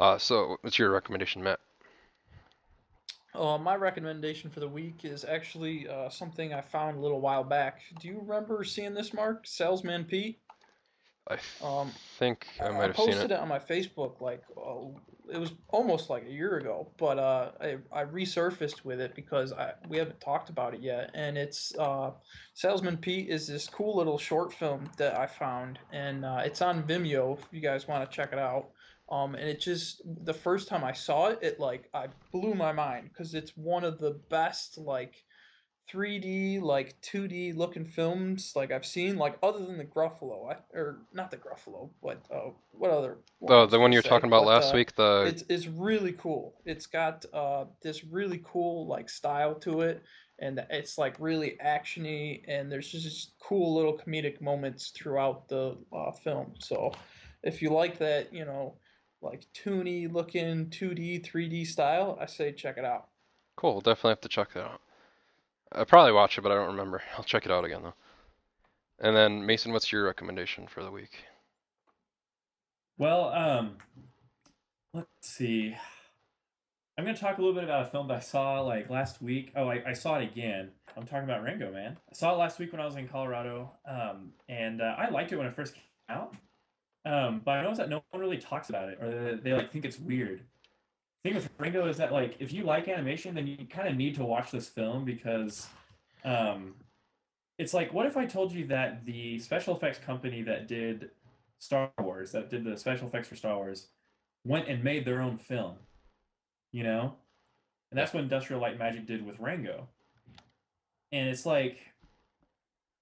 Uh, so what's your recommendation, Matt? Uh, my recommendation for the week is actually uh, something I found a little while back. Do you remember seeing this, Mark? Salesman Pete. I Um, think I might have posted seen it. it. on my Facebook like oh, it was almost like a year ago, but uh, I, I resurfaced with it because I we haven't talked about it yet, and it's uh, Salesman Pete is this cool little short film that I found, and uh, it's on Vimeo if you guys want to check it out. Um, and it just the first time I saw it, it like I blew my mind because it's one of the best like 3D like 2D looking films like I've seen like other than the Gruffalo I, or not the Gruffalo but uh, what other The the one you were talking about but, last uh, week, the it's it's really cool. It's got uh this really cool like style to it, and it's like really actiony, and there's just cool little comedic moments throughout the uh, film. So, if you like that, you know, like toony looking 2D 3D style, I say check it out. cool. Definitely have to check that out. I probably watch it, but I don't remember. I'll check it out again though. And then Mason, what's your recommendation for the week? Well, um, let's see. I'm going to talk a little bit about a film that I saw like last week. Oh, I, I saw it again. I'm talking about Rango, man. I saw it last week when I was in Colorado, um, and uh, I liked it when it first came out. Um, but I noticed that no one really talks about it, or they, they like think it's weird. Thing with Rango is that like if you like animation, then you kind of need to watch this film because um, it's like what if I told you that the special effects company that did Star Wars, that did the special effects for Star Wars, went and made their own film. You know? And that's what Industrial Light Magic did with Rango. And it's like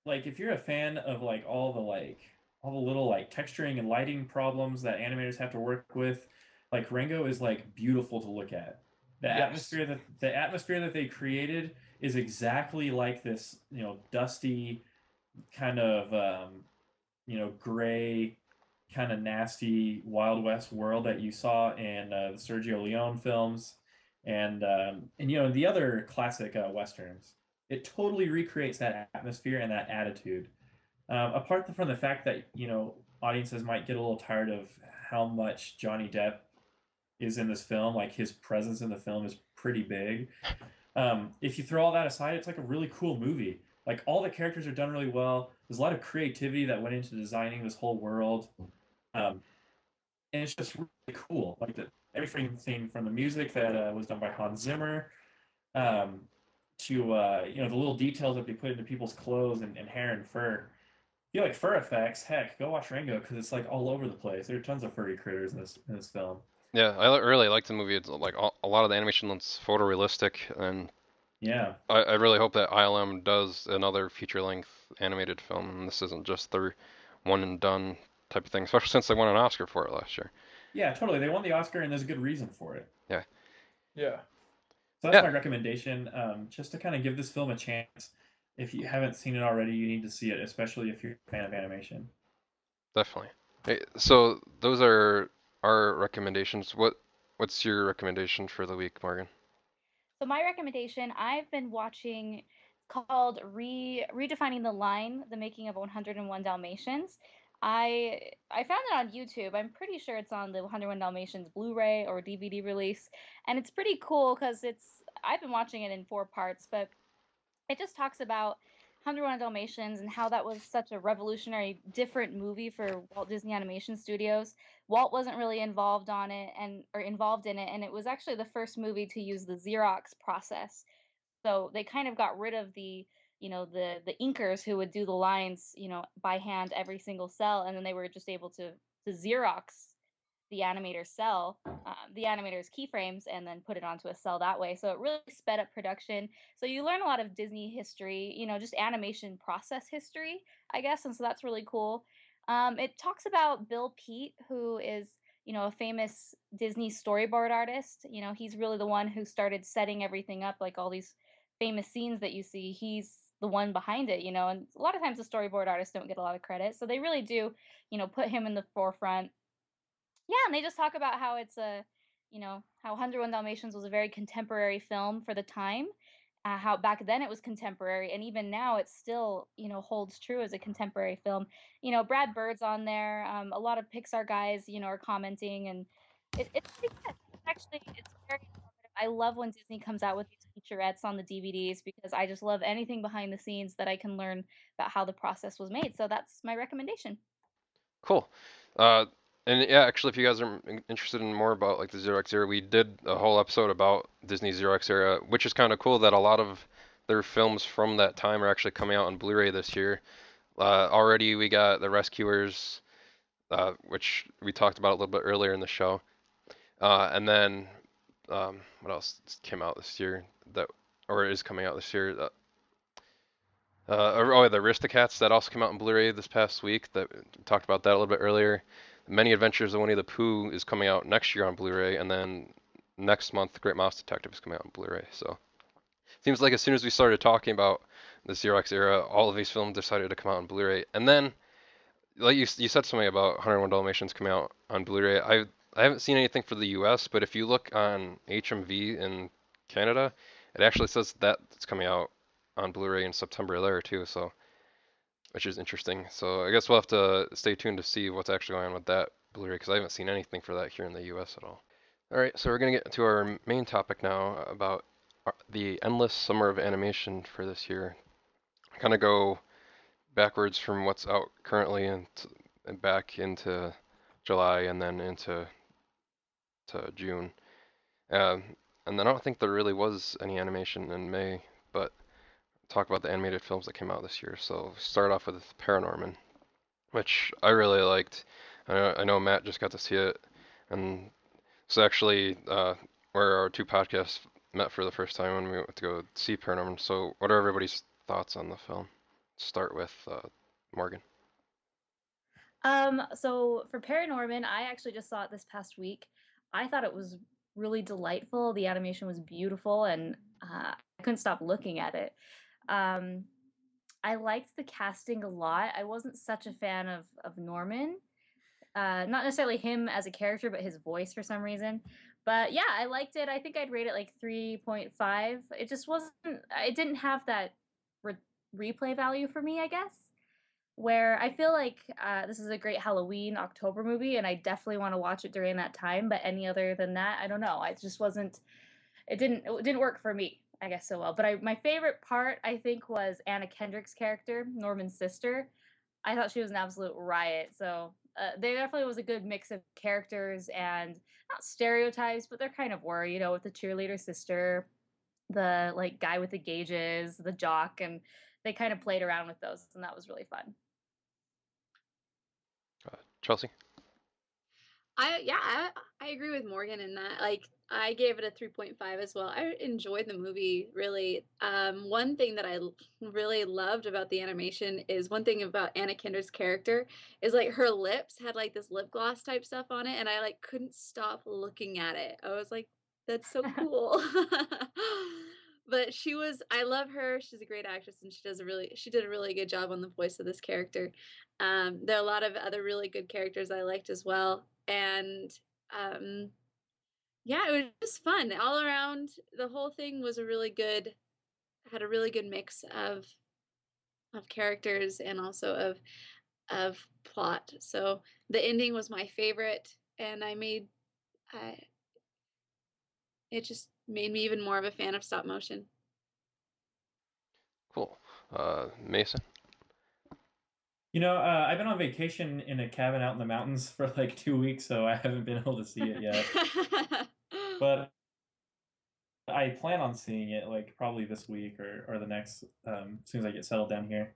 like if you're a fan of like all the like all the little like texturing and lighting problems that animators have to work with, like Rango is like beautiful to look at. The Yes. atmosphere that the atmosphere that they created is exactly like this, you know, dusty kind of um, you know, gray, kind of nasty Wild West world that you saw in uh, the Sergio Leone films, and um, and you know the other classic uh, westerns. it totally recreates that atmosphere and that attitude. Um, apart from the fact that you know audiences might get a little tired of how much Johnny Depp is in this film, like his presence in the film is pretty big. Um, if you throw all that aside, it's like a really cool movie. Like all the characters are done really well. There's a lot of creativity that went into designing this whole world, um, and it's just really cool. Like the, everything from the music that uh, was done by Hans Zimmer um, to uh, you know the little details that they put into people's clothes and, and hair and fur. You like fur effects, heck, go watch Rango because it's like all over the place. There are tons of furry critters in this in this film. Yeah, I really like the movie. It's like a lot of the animation looks photorealistic, and yeah, I, I really hope that ILM does another feature-length animated film. And this isn't just their one and done type of thing, especially since they won an Oscar for it last year. Yeah, totally. They won the Oscar, and there's a good reason for it. Yeah. Yeah. So that's yeah. my recommendation. Um, just to kind of give this film a chance. If you haven't seen it already, you need to see it, especially if you're a fan of animation. Definitely. Hey, so those are our recommendations. What what's your recommendation for the week, Morgan? So my recommendation, I've been watching called Re Redefining the Line: The Making of 101 Dalmatians. I I found it on YouTube. I'm pretty sure it's on the 101 Dalmatians Blu-ray or DVD release, and it's pretty cool because it's I've been watching it in four parts, but it just talks about 101 Dalmatians and how that was such a revolutionary, different movie for Walt Disney Animation Studios. Walt wasn't really involved on it and or involved in it, and it was actually the first movie to use the Xerox process. So they kind of got rid of the you know the the inkers who would do the lines you know by hand every single cell and then they were just able to to xerox the animator's cell um, the animator's keyframes and then put it onto a cell that way so it really sped up production so you learn a lot of disney history you know just animation process history i guess and so that's really cool um, it talks about bill peet who is you know a famous disney storyboard artist you know he's really the one who started setting everything up like all these famous scenes that you see he's the one behind it, you know, and a lot of times the storyboard artists don't get a lot of credit. So they really do, you know, put him in the forefront. Yeah, and they just talk about how it's a, you know, how 101 Dalmatians was a very contemporary film for the time. Uh, how back then it was contemporary, and even now it still, you know, holds true as a contemporary film. You know, Brad Bird's on there. Um, a lot of Pixar guys, you know, are commenting, and it, it's actually it's very I love when Disney comes out with these featurettes on the DVDs because I just love anything behind the scenes that I can learn about how the process was made. So that's my recommendation. Cool. Uh, and yeah, actually, if you guys are interested in more about like the Xerox era, we did a whole episode about Disney Xerox era, which is kind of cool that a lot of their films from that time are actually coming out on Blu-ray this year. Uh, already, we got The Rescuers, uh, which we talked about a little bit earlier in the show, uh, and then um, what else came out this year that or is coming out this year? Uh, uh, oh, the Aristocats that also came out in Blu-ray this past week. That talked about that a little bit earlier. Many Adventures of Winnie the Pooh is coming out next year on Blu-ray, and then next month, Great Mouse Detective is coming out on Blu-ray. So seems like as soon as we started talking about the Xerox era, all of these films decided to come out on Blu-ray, and then like you you said something about 101 Dalmatians coming out on Blu-ray. I I haven't seen anything for the U.S., but if you look on HMV in Canada, it actually says that it's coming out on Blu-ray in September there too. So, which is interesting. So I guess we'll have to stay tuned to see what's actually going on with that Blu-ray because I haven't seen anything for that here in the U.S. at all. All right, so we're gonna get to our main topic now about the endless summer of animation for this year. Kind of go backwards from what's out currently and, and back into July and then into to June. Um, and then I don't think there really was any animation in May, talk about the animated films that came out this year. So start off with Paranorman, which I really liked. I know, Matt just got to see it, and it's actually uh, where our two podcasts met for the first time when we went to go see Paranorman. So what are everybody's thoughts on the film? Start with uh, Morgan. Um, so for Paranorman, I actually just saw it this past week. I thought it was really delightful. The animation was beautiful, and uh, I couldn't stop looking at it. Um, I liked the casting a lot. I wasn't such a fan of of Norman. Uh, not necessarily him as a character, but his voice for some reason. But yeah, I liked it. I think I'd rate it like 3.5. It just wasn't, it didn't have that re- replay value for me, I guess. Where I feel like uh, this is a great Halloween October movie, and I definitely want to watch it during that time. But any other than that, I don't know. I just wasn't. It didn't. It didn't work for me. I guess so well. But I, my favorite part, I think, was Anna Kendrick's character, Norman's sister. I thought she was an absolute riot. So uh, there definitely was a good mix of characters and not stereotypes, but there kind of were, you know, with the cheerleader sister, the like guy with the gauges, the jock, and they kind of played around with those, and that was really fun. Uh, Chelsea. I yeah, I, I agree with Morgan in that. Like I gave it a 3.5 as well. I enjoyed the movie really. Um, one thing that I really loved about the animation is one thing about Anna Kendrick's character is like her lips had like this lip gloss type stuff on it, and I like couldn't stop looking at it. I was like, that's so cool. but she was I love her. She's a great actress and she does a really she did a really good job on the voice of this character. Um, there are a lot of other really good characters I liked as well. And um yeah, it was just fun. All around the whole thing was a really good had a really good mix of of characters and also of of plot. So the ending was my favorite and I made I it just made me even more of a fan of stop motion. Cool. Uh, Mason. You know, uh, I've been on vacation in a cabin out in the mountains for like two weeks, so I haven't been able to see it yet. but I plan on seeing it like probably this week or, or the next um, as soon as I get settled down here.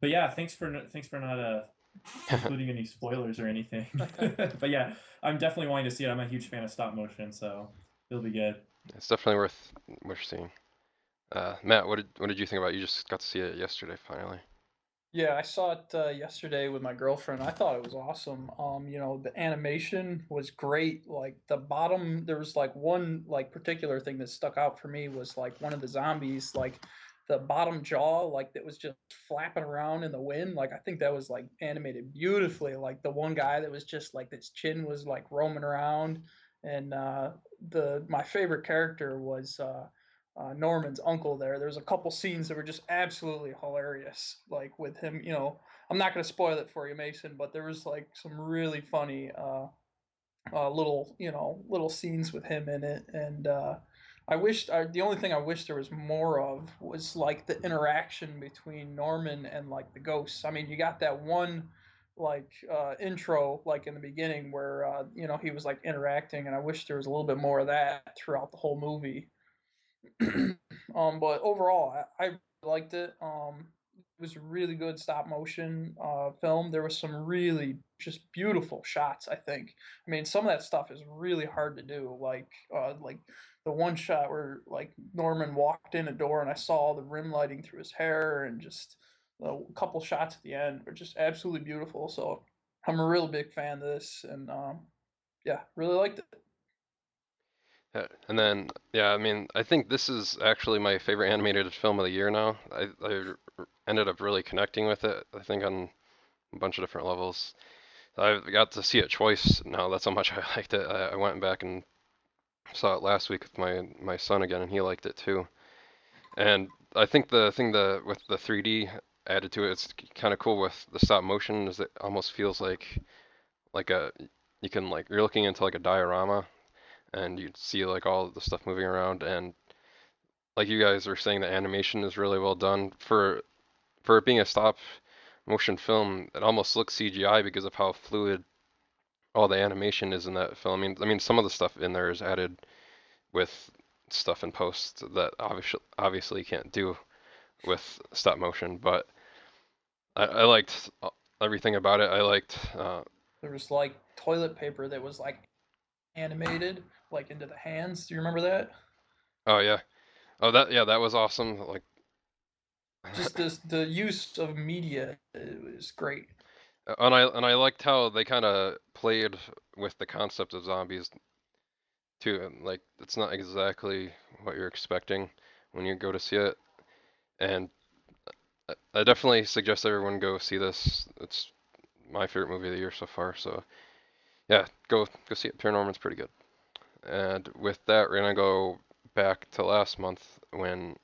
But yeah, thanks for thanks for not uh, including any spoilers or anything. but yeah, I'm definitely wanting to see it. I'm a huge fan of stop motion, so it'll be good. It's definitely worth worth seeing. Uh, Matt, what did what did you think about? it? You just got to see it yesterday, finally. Yeah, I saw it uh, yesterday with my girlfriend. I thought it was awesome. Um, you know, the animation was great. Like the bottom, there was like one like particular thing that stuck out for me was like one of the zombies, like the bottom jaw, like that was just flapping around in the wind. Like I think that was like animated beautifully. Like the one guy that was just like his chin was like roaming around, and uh, the my favorite character was. Uh, uh, Norman's uncle there. There's a couple scenes that were just absolutely hilarious, like with him. You know, I'm not going to spoil it for you, Mason, but there was like some really funny uh, uh, little, you know, little scenes with him in it. And uh, I wished I, the only thing I wish there was more of was like the interaction between Norman and like the ghosts. I mean, you got that one like uh, intro like in the beginning where uh, you know he was like interacting, and I wish there was a little bit more of that throughout the whole movie. um, but overall, I, I liked it. Um, it was a really good stop motion uh, film. There was some really just beautiful shots. I think. I mean, some of that stuff is really hard to do. Like, uh, like the one shot where like Norman walked in a door and I saw the rim lighting through his hair, and just a couple shots at the end were just absolutely beautiful. So I'm a real big fan of this, and um, yeah, really liked it. Yeah, and then yeah, I mean, I think this is actually my favorite animated film of the year now. I I ended up really connecting with it. I think on a bunch of different levels. I got to see it twice now. That's how much I liked it. I, I went back and saw it last week with my my son again, and he liked it too. And I think the thing that with the 3D added to it, it's kind of cool with the stop motion is it almost feels like like a you can like you're looking into like a diorama and you'd see like all the stuff moving around and like you guys are saying the animation is really well done for for it being a stop motion film it almost looks CGI because of how fluid all the animation is in that film. I mean I mean some of the stuff in there is added with stuff in post that obviously obviously you can't do with stop motion but I, I liked everything about it. I liked uh, there was like toilet paper that was like animated like into the hands. Do you remember that? Oh yeah. Oh that yeah, that was awesome. Like just this the use of media was great. Uh, and I and I liked how they kind of played with the concept of zombies too. Like it's not exactly what you're expecting when you go to see it. And I definitely suggest everyone go see this. It's my favorite movie of the year so far. So yeah, go go see it. Paranorman's pretty good. And with that, we're gonna go back to last month when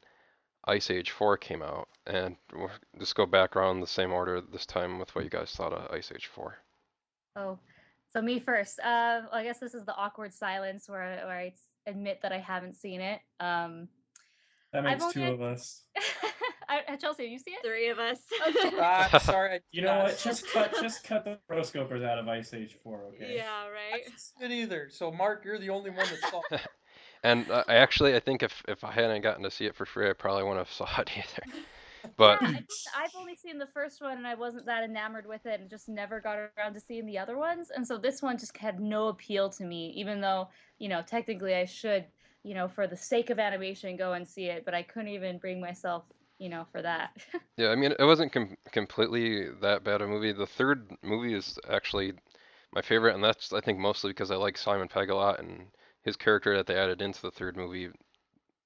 Ice Age 4 came out, and we'll just go back around the same order this time with what you guys thought of Ice Age 4. Oh, so me first. Uh, I guess this is the awkward silence where I, where I s- admit that I haven't seen it. Um, That I've makes two only- of us. I, uh, Chelsea, you see it? Three of us. Okay. Ah, sorry, You know not. what? Just cut just cut the rotoscopers out of Ice Age 4, okay? Yeah, I right. didn't it either. So Mark, you're the only one that saw. it. And uh, I actually, I think if if I hadn't gotten to see it for free, I probably wouldn't have saw it either. But yeah, I've only seen the first one and I wasn't that enamored with it and just never got around to seeing the other ones. And so this one just had no appeal to me, even though, you know, technically I should, you know, for the sake of animation, go and see it, but I couldn't even bring myself, you know, for that. yeah, I mean, it wasn't com completely that bad a movie. The third movie is actually my favorite, and that's I think mostly because I like Simon Pegg a lot, and his character that they added into the third movie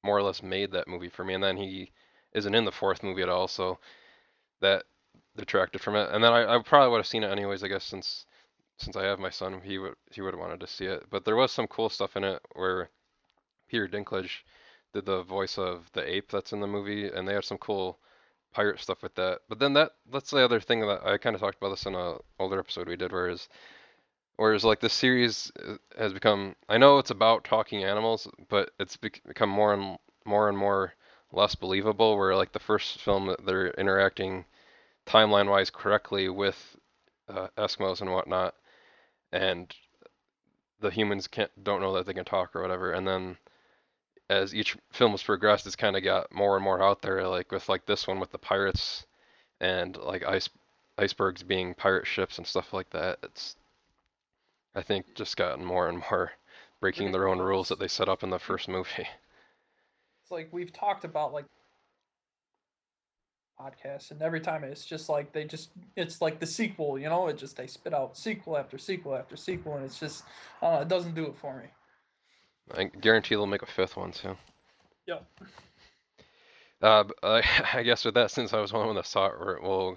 more or less made that movie for me. And then he isn't in the fourth movie at all, so that detracted from it. And then I, I probably would have seen it anyways, I guess, since since I have my son, he would he would have wanted to see it. But there was some cool stuff in it where Peter Dinklage did the voice of the ape that's in the movie, and they had some cool pirate stuff with that. But then that that's the other thing that I kind of talked about this in a older episode we did, whereas whereas like this series uh, has become I know it's about talking animals, but it's become more and more and more less believable. Where like the first film that they're interacting timeline wise correctly with uh, Eskimos and whatnot, and the humans can't don't know that they can talk or whatever, and then as each film has progressed, it's kind of got more and more out there. Like with like this one with the pirates and like ice icebergs being pirate ships and stuff like that. It's I think just gotten more and more breaking their own rules that they set up in the first movie. It's like we've talked about like podcasts, and every time it's just like they just it's like the sequel, you know. It just they spit out sequel after sequel after sequel, and it's just uh, it doesn't do it for me. I guarantee they'll make a fifth one too. Yep. Uh, b- I, I guess with that, since I was one that saw it, we're- we'll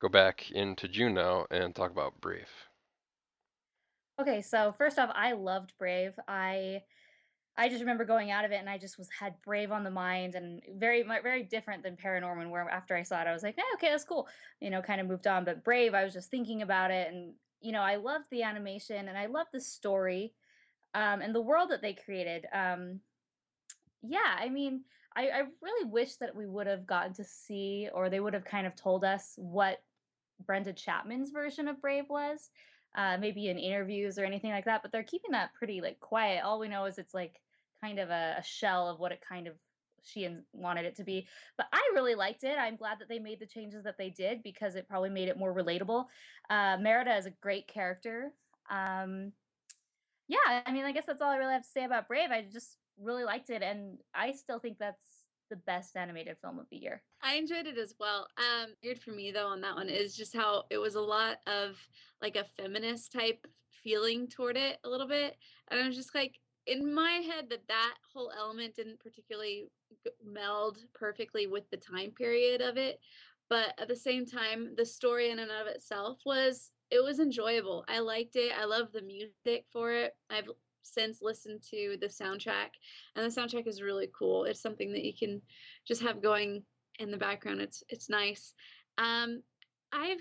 go back into June now and talk about Brave. Okay, so first off, I loved Brave. I I just remember going out of it and I just was had Brave on the mind and very very different than Paranorman where after I saw it I was like, "Yeah, okay, that's cool." You know, kind of moved on, but Brave, I was just thinking about it and you know, I loved the animation and I loved the story um and the world that they created. Um yeah, I mean, I, I really wish that we would have gotten to see or they would have kind of told us what Brenda Chapman's version of Brave was uh, maybe in interviews or anything like that. But they're keeping that pretty like quiet. All we know is it's like kind of a, a shell of what it kind of she wanted it to be. But I really liked it. I'm glad that they made the changes that they did because it probably made it more relatable. Uh, Merida is a great character. Um, yeah, I mean, I guess that's all I really have to say about Brave. I just really liked it, and I still think that's the best animated film of the year. I enjoyed it as well. Um, weird for me though on that one is just how it was a lot of like a feminist type feeling toward it a little bit, and I was just like in my head that that whole element didn't particularly meld perfectly with the time period of it, but at the same time, the story in and of itself was it was enjoyable. I liked it. I love the music for it. I've since listened to the soundtrack and the soundtrack is really cool. It's something that you can just have going in the background. It's it's nice. Um, I've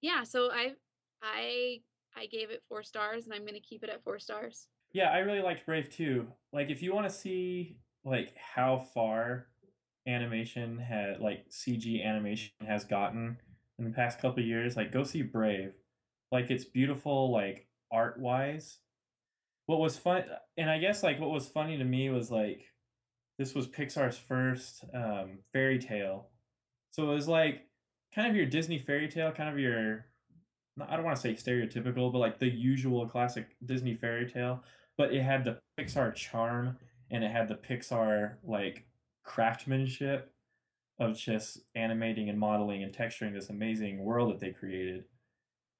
yeah. So I I I gave it four stars, and I'm gonna keep it at four stars. Yeah, I really liked Brave too. Like if you want to see like how far animation had like CG animation has gotten in the past couple years, like go see Brave. Like it's beautiful like art wise. What was fun and I guess like what was funny to me was like this was Pixar's first um fairy tale. So it was like kind of your Disney fairy tale, kind of your I don't want to say stereotypical, but like the usual classic Disney fairy tale but it had the Pixar charm and it had the Pixar like craftsmanship of just animating and modeling and texturing this amazing world that they created.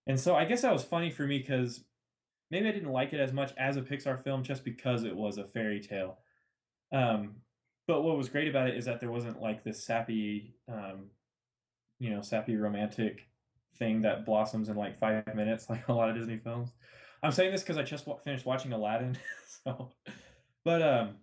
And so I guess that was funny for me because maybe I didn't like it as much as a Pixar film just because it was a fairy tale. Um, but what was great about it is that there wasn't like this sappy, um, you know, sappy romantic thing that blossoms in like five minutes, like a lot of Disney films. I'm saying this because I just finished watching Aladdin, so. But um,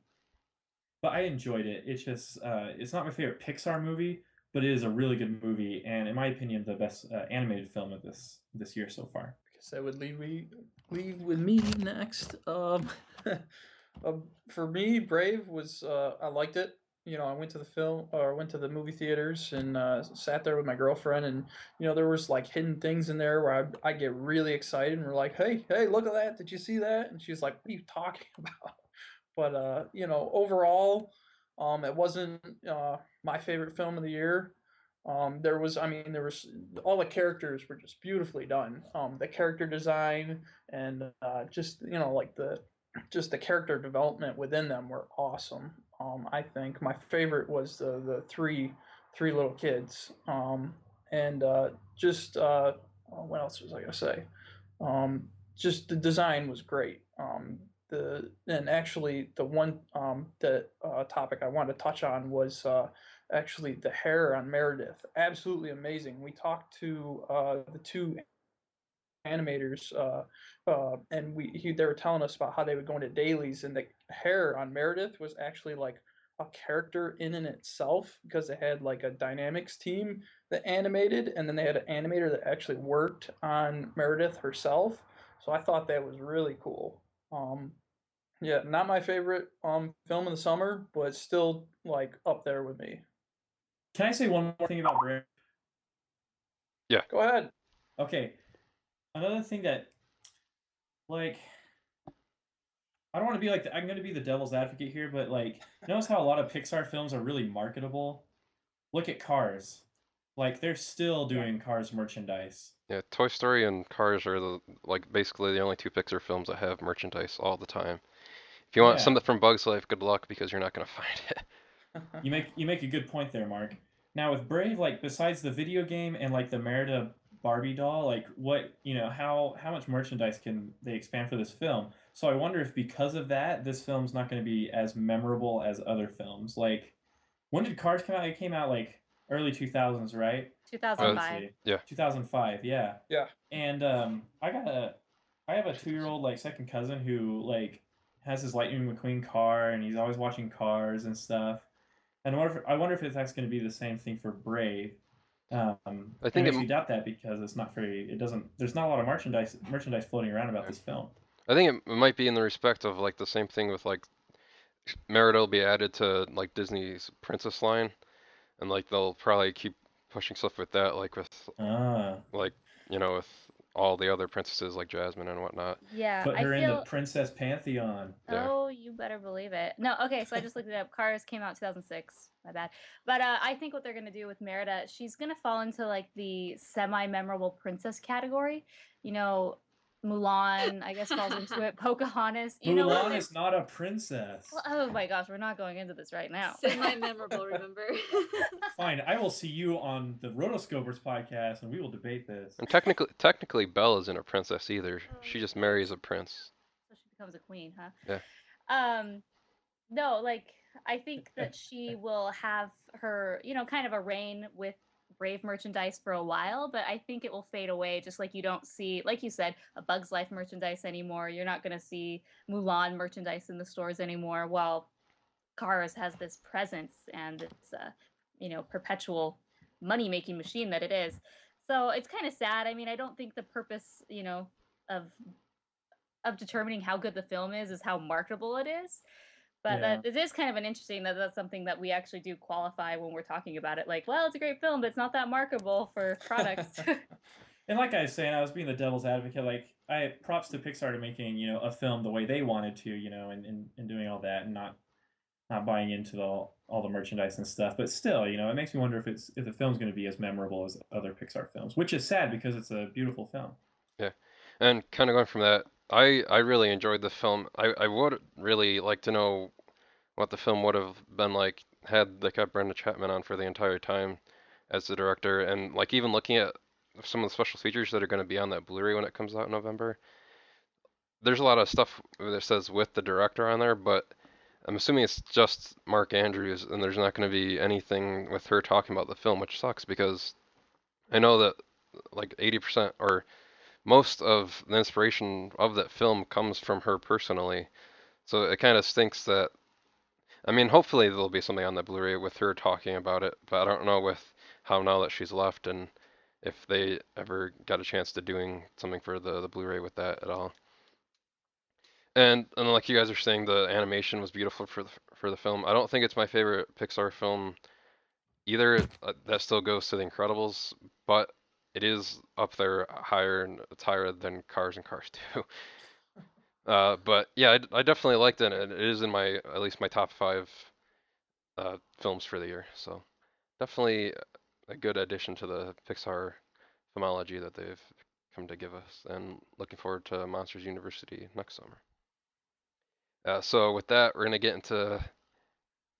but I enjoyed it. It's just uh, it's not my favorite Pixar movie, but it is a really good movie, and in my opinion, the best uh, animated film of this this year so far. guess that would leave me leave with me next. Um, um, for me, Brave was uh, I liked it. You know, I went to the film or went to the movie theaters and uh, sat there with my girlfriend, and you know there was like hidden things in there where I I get really excited and we're like, hey hey, look at that! Did you see that? And she's like, what are you talking about? But uh, you know, overall, um, it wasn't uh my favorite film of the year. Um, there was, I mean, there was all the characters were just beautifully done. Um, the character design and uh, just you know like the just the character development within them were awesome. Um, I think my favorite was the the three three little kids. Um, and uh, just uh, oh, what else was I gonna say? Um, just the design was great. Um, the and actually the one the uh, topic I wanted to touch on was uh, actually the hair on Merida. Absolutely amazing. We talked to uh, the two animators, uh, uh, and we he, they were telling us about how they would go into dailies, and the hair on Merida was actually like a character in and itself because they had like a dynamics team that animated, and then they had an animator that actually worked on Merida herself. So I thought that was really cool. Um, yeah, not my favorite um film of the summer, but still like up there with me. Can I say one more thing about Brave? Yeah, go ahead. Okay. Another thing that, like, I don't want to be like, the, I'm going to be the devil's advocate here, but like, notice how a lot of Pixar films are really marketable? Look at Cars. Like, they're still doing Cars merchandise. Yeah, Toy Story and Cars are the like basically the only two Pixar films that have merchandise all the time. If you want Yeah. something from Bugs Life, good luck because you're not gonna find it. You make you make a good point there, Mark. Now with Brave, like besides the video game and like the Merida Barbie doll, like what you know, how how much merchandise can they expand for this film? So I wonder if because of that, this film's not going to be as memorable as other films. Like, when did Cars come out? It came out like early two thousands, right? 2005. see. Yeah. 2005, yeah. Yeah. And um, I got a, I have a two-year-old like second cousin who like has his Lightning McQueen car, and he's always watching Cars and stuff. And I wonder if, I wonder if that's going to be the same thing for Brave. Um, I think it it makes m- me doubt that because it's not very. It doesn't. There's not a lot of merchandise merchandise floating around about this film. I think it, it might be in the respect of like the same thing with like Merida will be added to like Disney's Princess line, and like they'll probably keep pushing stuff with that, like with Ah, like you know with all the other princesses like Jasmine and whatnot. Yeah, put I her in the. Princess Pantheon. Yeah. Oh, you better believe it. No, okay, so I just looked it up. Cars came out 2006. My bad. But uh, I think what they're gonna do with Merida, she's gonna fall into like the semi-memorable princess category. You know, Mulan, I guess falls into it. Pocahontas. You know? Mulan is not a princess. Well, Oh my gosh, we're not going into this right now. Semi memorable, remember? Fine, I will see you on the Rotoscopers podcast, and we will debate this. And technically, technically, Belle isn't a princess either. She just marries a prince. so she becomes a queen, huh? Yeah. Um, no, like I think that she will have her, you know, kind of a reign with Brave merchandise for a while, but I think it will fade away. Just like you don't see, like you said, a Bugs Life merchandise anymore. You're not going to see Mulan merchandise in the stores anymore. While Cars has this presence and it's a, you know, perpetual money making machine that it is. So it's kind of sad. I mean, I don't think the purpose, you know, of of determining how good the film is is how marketable it is. But Yeah. that it is kind of an interesting that that's something that we actually do qualify when we're talking about it. Like, well, it's a great film, but it's not that marketable for products. and like I was saying, I was being the devil's advocate. Like, I props to Pixar to making you know a film the way they wanted to, you know, and, and, and doing all that, and not not buying into the, all the merchandise and stuff. But still, you know, it makes me wonder if it's if the film's going to be as memorable as other Pixar films, which is sad because it's a beautiful film. Yeah, and kind of going from that, I I really enjoyed the film. I I would really like to know what the film would have been like had they kept Brenda Chapman on for the entire time as the director, and like even looking at some of the special features that are going to be on that Blu-ray when it comes out in November. There's a lot of stuff that says with the director on there, but I'm assuming it's just Mark Andrews, and there's not going to be anything with her talking about the film, which sucks because I know that like 80% or most of the inspiration of that film comes from her personally. So it kind of stinks that. I mean, hopefully there'll be something on the Blu-ray with her talking about it, but I don't know with how now that she's left and if they ever got a chance to doing something for the the Blu-ray with that at all. And and like you guys are saying, the animation was beautiful for the for the film. I don't think it's my favorite Pixar film either. Uh, that still goes to The Incredibles, but it is up there higher and it's higher than Cars and Cars 2. Uh, but yeah, I, I definitely liked it, and it is in my at least my top five uh, films for the year. So definitely a good addition to the Pixar filmology that they've come to give us, and looking forward to Monsters University next summer. Uh, so with that, we're gonna get into,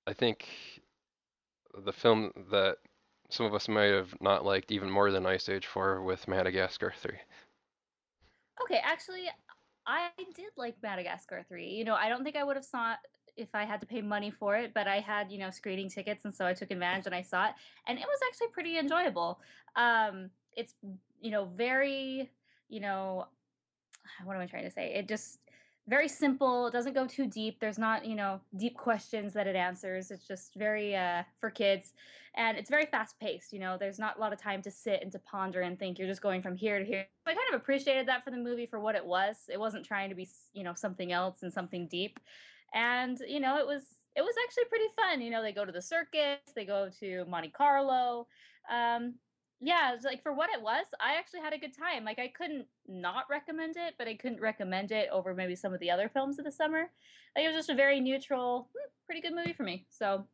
I think, the film that some of us might have not liked even more than Ice Age 4 with Madagascar 3. Okay, actually, I did like Madagascar 3. You know, I don't think I would have saw it if I had to pay money for it, but I had, you know, screening tickets and so I took advantage and I saw it and it was actually pretty enjoyable. Um it's, you know, very, you know, what am I trying to say? It just very simple. It doesn't go too deep. There's not, you know, deep questions that it answers. It's just very uh, for kids, and it's very fast paced. You know, there's not a lot of time to sit and to ponder and think. You're just going from here to here. I kind of appreciated that for the movie for what it was. It wasn't trying to be, you know, something else and something deep, and you know, it was it was actually pretty fun. You know, they go to the circus, they go to Monte Carlo. Um, yeah, like for what it was, I actually had a good time. Like I couldn't not recommend it, but I couldn't recommend it over maybe some of the other films of the summer. Like it was just a very neutral, hmm, pretty good movie for me. So,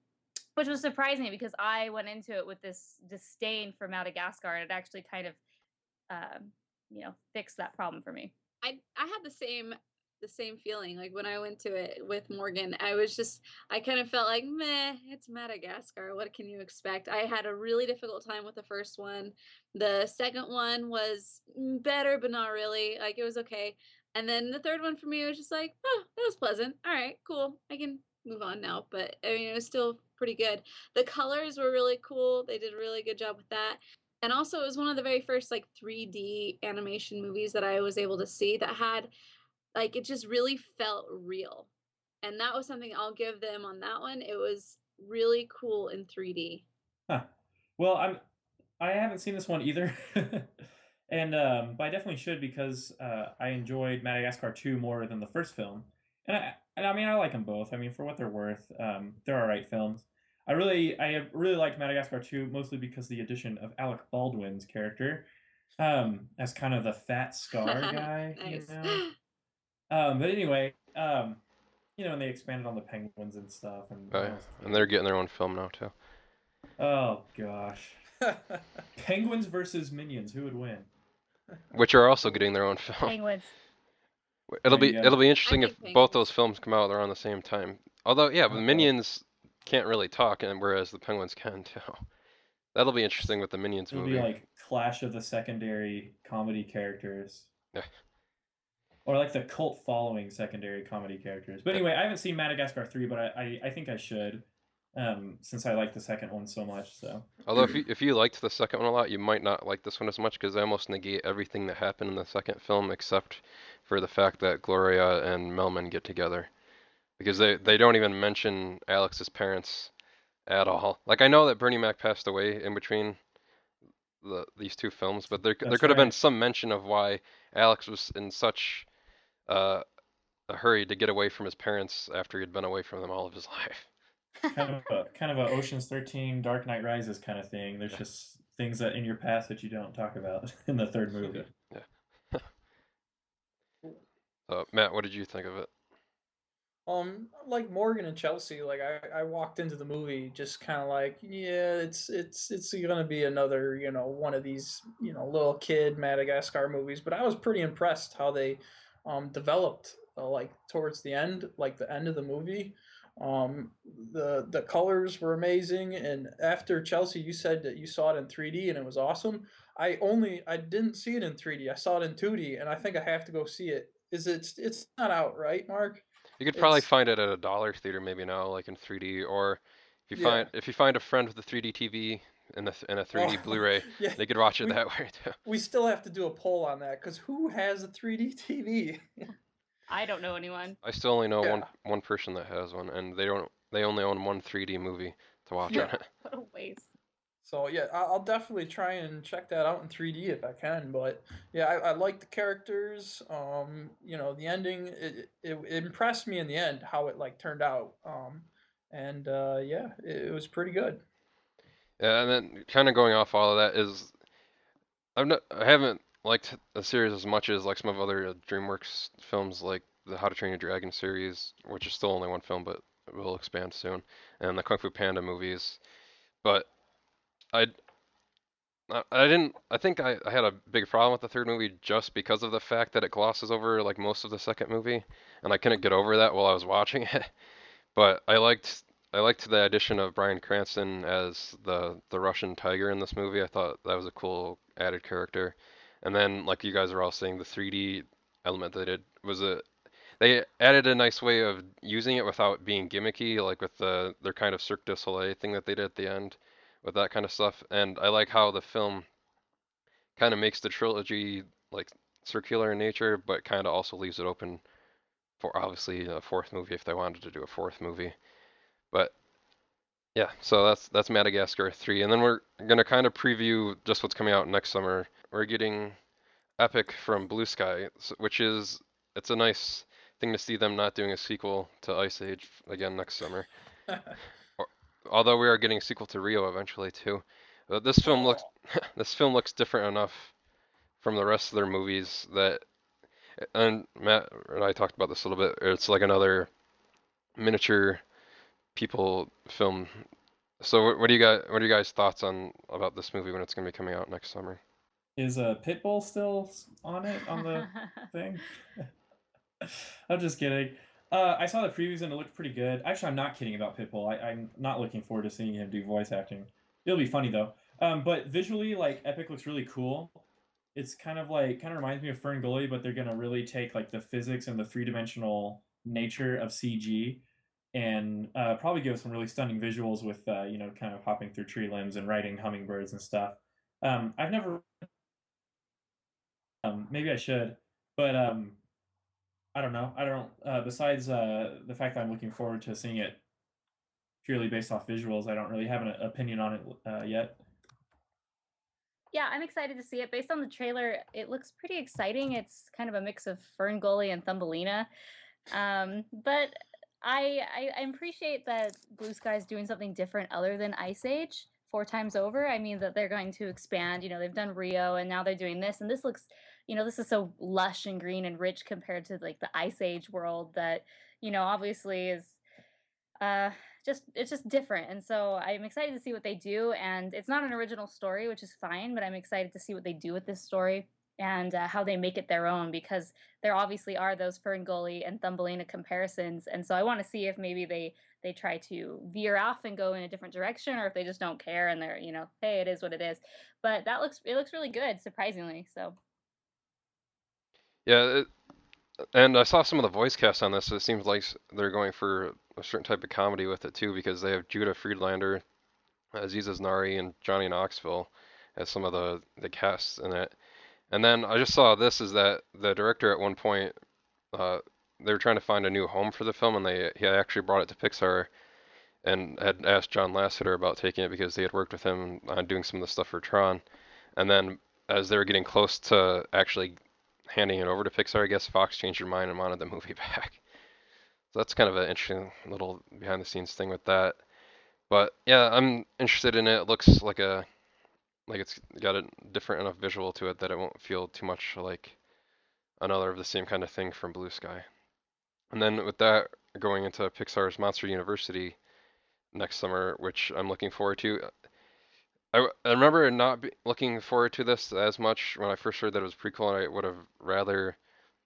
which was surprising because I went into it with this disdain for Madagascar, and it actually kind of, um, you know, fixed that problem for me. I I had the same the same feeling. Like when I went to it with Morgan, I was just, I kind of felt like, meh, it's Madagascar. What can you expect? I had a really difficult time with the first one. The second one was better, but not really. Like it was okay. And then the third one for me was just like, oh, that was pleasant. All right, cool. I can move on now. But I mean, it was still pretty good. The colors were really cool. They did a really good job with that. And also, it was one of the very first like 3D animation movies that I was able to see that had like it just really felt real and that was something i'll give them on that one it was really cool in 3d huh. well i'm i haven't seen this one either and um but i definitely should because uh i enjoyed madagascar 2 more than the first film and i and i mean i like them both i mean for what they're worth um they're all right films i really i really liked madagascar 2 mostly because the addition of alec baldwin's character um as kind of the fat scar guy nice. you know um, but anyway, um, you know, and they expanded on the penguins and stuff, and oh, yeah. and they're getting their own film now too. Oh gosh, penguins versus minions, who would win? Which are also getting their own film. Penguins. It'll be it'll be interesting if penguins. both those films come out around the same time. Although, yeah, the minions can't really talk, and whereas the penguins can too. That'll be interesting with the minions It'll movie. It'll be like clash of the secondary comedy characters. Yeah or like the cult following secondary comedy characters. But anyway, I haven't seen Madagascar three, but I I, I think I should, um, since I like the second one so much. So. Although if you if you liked the second one a lot, you might not like this one as much because they almost negate everything that happened in the second film except for the fact that Gloria and Melman get together, because they they don't even mention Alex's parents at all. Like I know that Bernie Mac passed away in between the these two films, but there That's there could right. have been some mention of why Alex was in such uh, a hurry to get away from his parents after he'd been away from them all of his life. kind of a kind of a Ocean's Thirteen, Dark Knight Rises kind of thing. There's yeah. just things that in your past that you don't talk about in the third movie. Yeah. so Matt, what did you think of it? Um, like Morgan and Chelsea, like I, I walked into the movie just kind of like, yeah, it's it's it's gonna be another, you know, one of these, you know, little kid Madagascar movies. But I was pretty impressed how they um, developed uh, like towards the end, like the end of the movie. Um, the the colors were amazing, and after Chelsea, you said that you saw it in 3D and it was awesome. I only I didn't see it in 3D. I saw it in 2D, and I think I have to go see it. Is it? It's not out, right, Marc? You could probably it's... find it at a dollar theater maybe now, like in 3D, or if you find if you find a friend with a 3D TV, in the in a 3D Oh, Blu-ray. yeah, They could watch it we that way too. we still have to do a poll on that because who has a 3D TV? I don't know anyone. I still only know one Yeah. one person that has one, and they don't. They only own one 3D movie to watch Yeah. on it. What a waste. So yeah, I- I'll definitely try and check that out in 3D if I can. But yeah, I, I like the characters. Um, you know, the ending it, it, it impressed me in the end how it like turned out. Um, and uh, yeah, it, it was pretty good. Yeah, and then kind of going off all of that is, I've not, I haven't liked the series as much as like some of other DreamWorks films, like the How to Train Your Dragon series, which is still only one film, but will expand soon, and the Kung Fu Panda movies. But I, I I didn't. I think I, I had a big problem with the third movie just because of the fact that it glosses over like most of the second movie, and I couldn't get over that while I was watching it. But I liked I liked the addition of Bryan Cranston as the the Russian tiger in this movie. I thought that was a cool added character. And then, like you guys are all saying, the 3D element that it was a they added a nice way of using it without being gimmicky, like with the their kind of Cirque du Soleil thing that they did at the end with that kind of stuff. And I like how the film kind of makes the trilogy like circular in nature, but kind of also leaves it open for obviously a fourth movie if they wanted to do a fourth movie. But yeah, so that's that's Madagascar 3 and then we're going to kind of preview just what's coming out next summer. We're getting Epic from Blue Sky, which is it's a nice thing to see them not doing a sequel to Ice Age again next summer. Although we are getting a sequel to Rio eventually too. But this film looks oh. this film looks different enough from the rest of their movies that and Matt and I talked about this a little bit. It's like another miniature people film. So what, what do you guys what are you guys thoughts on about this movie when it's going to be coming out next summer? Is uh, Pitbull still on it on the thing? I'm just kidding. Uh, I saw the previews and it looked pretty good. Actually, I'm not kidding about Pitbull. I, I'm not looking forward to seeing him do voice acting. It'll be funny though. Um, but visually, like Epic looks really cool. It's kind of like kind of reminds me of Fern Gully, but they're gonna really take like the physics and the three dimensional nature of CG and uh, probably give some really stunning visuals with uh, you know kind of hopping through tree limbs and riding hummingbirds and stuff. Um, I've never um, maybe I should, but um, I don't know. I don't. Uh, besides uh, the fact that I'm looking forward to seeing it purely based off visuals, I don't really have an opinion on it uh, yet. Yeah, I'm excited to see it. Based on the trailer, it looks pretty exciting. It's kind of a mix of Fern Gully and Thumbelina. Um, but I, I I appreciate that Blue Sky's doing something different other than Ice Age four times over. I mean that they're going to expand. You know, they've done Rio and now they're doing this, and this looks, you know, this is so lush and green and rich compared to like the Ice Age world that, you know, obviously is uh just it's just different and so i'm excited to see what they do and it's not an original story which is fine but i'm excited to see what they do with this story and uh, how they make it their own because there obviously are those fern gully and thumbelina comparisons and so i want to see if maybe they they try to veer off and go in a different direction or if they just don't care and they're you know hey it is what it is but that looks it looks really good surprisingly so Yeah, it, and I saw some of the voice cast on this. It seems like they're going for a certain type of comedy with it too, because they have Judah Friedlander, Aziz Ansari, and Johnny Knoxville as some of the the casts in it. And then I just saw this is that the director at one point, uh, they were trying to find a new home for the film, and they he actually brought it to Pixar and had asked John Lasseter about taking it because they had worked with him on doing some of the stuff for Tron. And then as they were getting close to actually handing it over to Pixar, I guess Fox changed their mind and wanted the movie back. So that's kind of an interesting little behind the scenes thing with that. But yeah, I'm interested in it. It looks like a like it's got a different enough visual to it that it won't feel too much like another of the same kind of thing from Blue Sky. And then with that going into Pixar's Monster University next summer, which I'm looking forward to. Uh, I remember not looking forward to this as much when I first heard that it was prequel, and I would have rather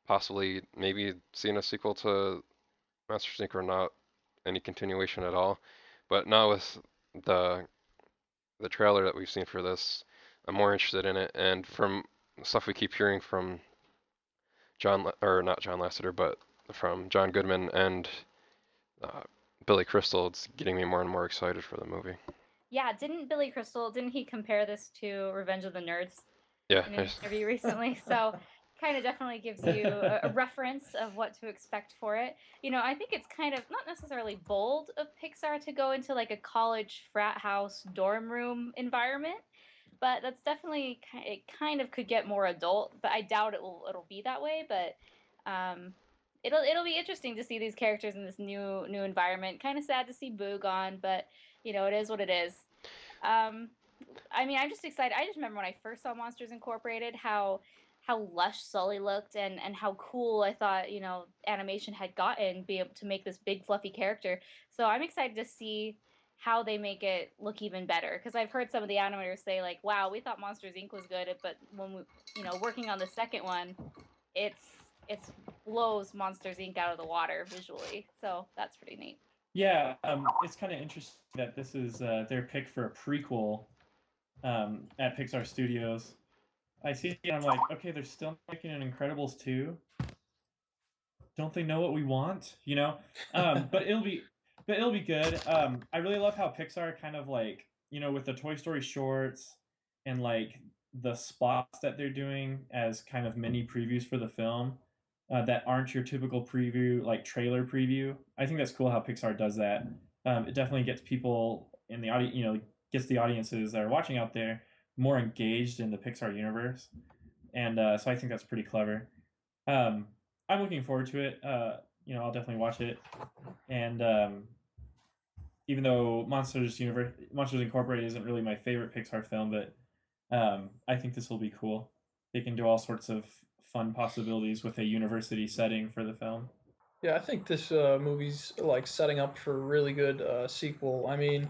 possibly maybe seen a sequel to Monster Inc. or not any continuation at all. But now with the the trailer that we've seen for this, I'm more interested in it. And from stuff we keep hearing from John, or not John Lasseter, but from John Goodman and uh, Billy Crystal, it's getting me more and more excited for the movie. Yeah, didn't Billy Crystal didn't he compare this to Revenge of the Nerds Yeah, in an interview recently? So kind of definitely gives you a, a reference of what to expect for it. You know, I think it's kind of not necessarily bold of Pixar to go into like a college frat house dorm room environment, but that's definitely it kind of could get more adult, but I doubt it will it'll be that way, but um it'll it'll be interesting to see these characters in this new new environment. Kind of sad to see Boo gone, but you know, it is what it is. Um I mean, I'm just excited. I just remember when I first saw Monsters Incorporated how how lush Sully looked and and how cool I thought you know animation had gotten be able to make this big fluffy character. So I'm excited to see how they make it look even better because I've heard some of the animators say like, "Wow, we thought Monsters Inc was good, but when we you know working on the second one, it's it's blows Monsters Inc out of the water visually." So that's pretty neat. Yeah, um, it's kind of interesting that this is uh, their pick for a prequel um, at Pixar Studios. I see I'm like, okay, they're still making an Incredibles 2. Don't they know what we want? You know? Um, but it'll be but it'll be good. Um, I really love how Pixar kind of like, you know, with the Toy Story shorts and like the spots that they're doing as kind of mini previews for the film uh, that aren't your typical preview, like trailer preview. I think that's cool how Pixar does that. Um, it definitely gets people in the audience, you know, gets the audiences that are watching out there more engaged in the Pixar universe, and uh, so I think that's pretty clever. Um, I'm looking forward to it. Uh, you know, I'll definitely watch it, and um, even though Monsters Universe, Monsters Incorporated isn't really my favorite Pixar film, but um, I think this will be cool. They can do all sorts of fun possibilities with a university setting for the film. Yeah, I think this uh, movie's like setting up for a really good uh, sequel. I mean,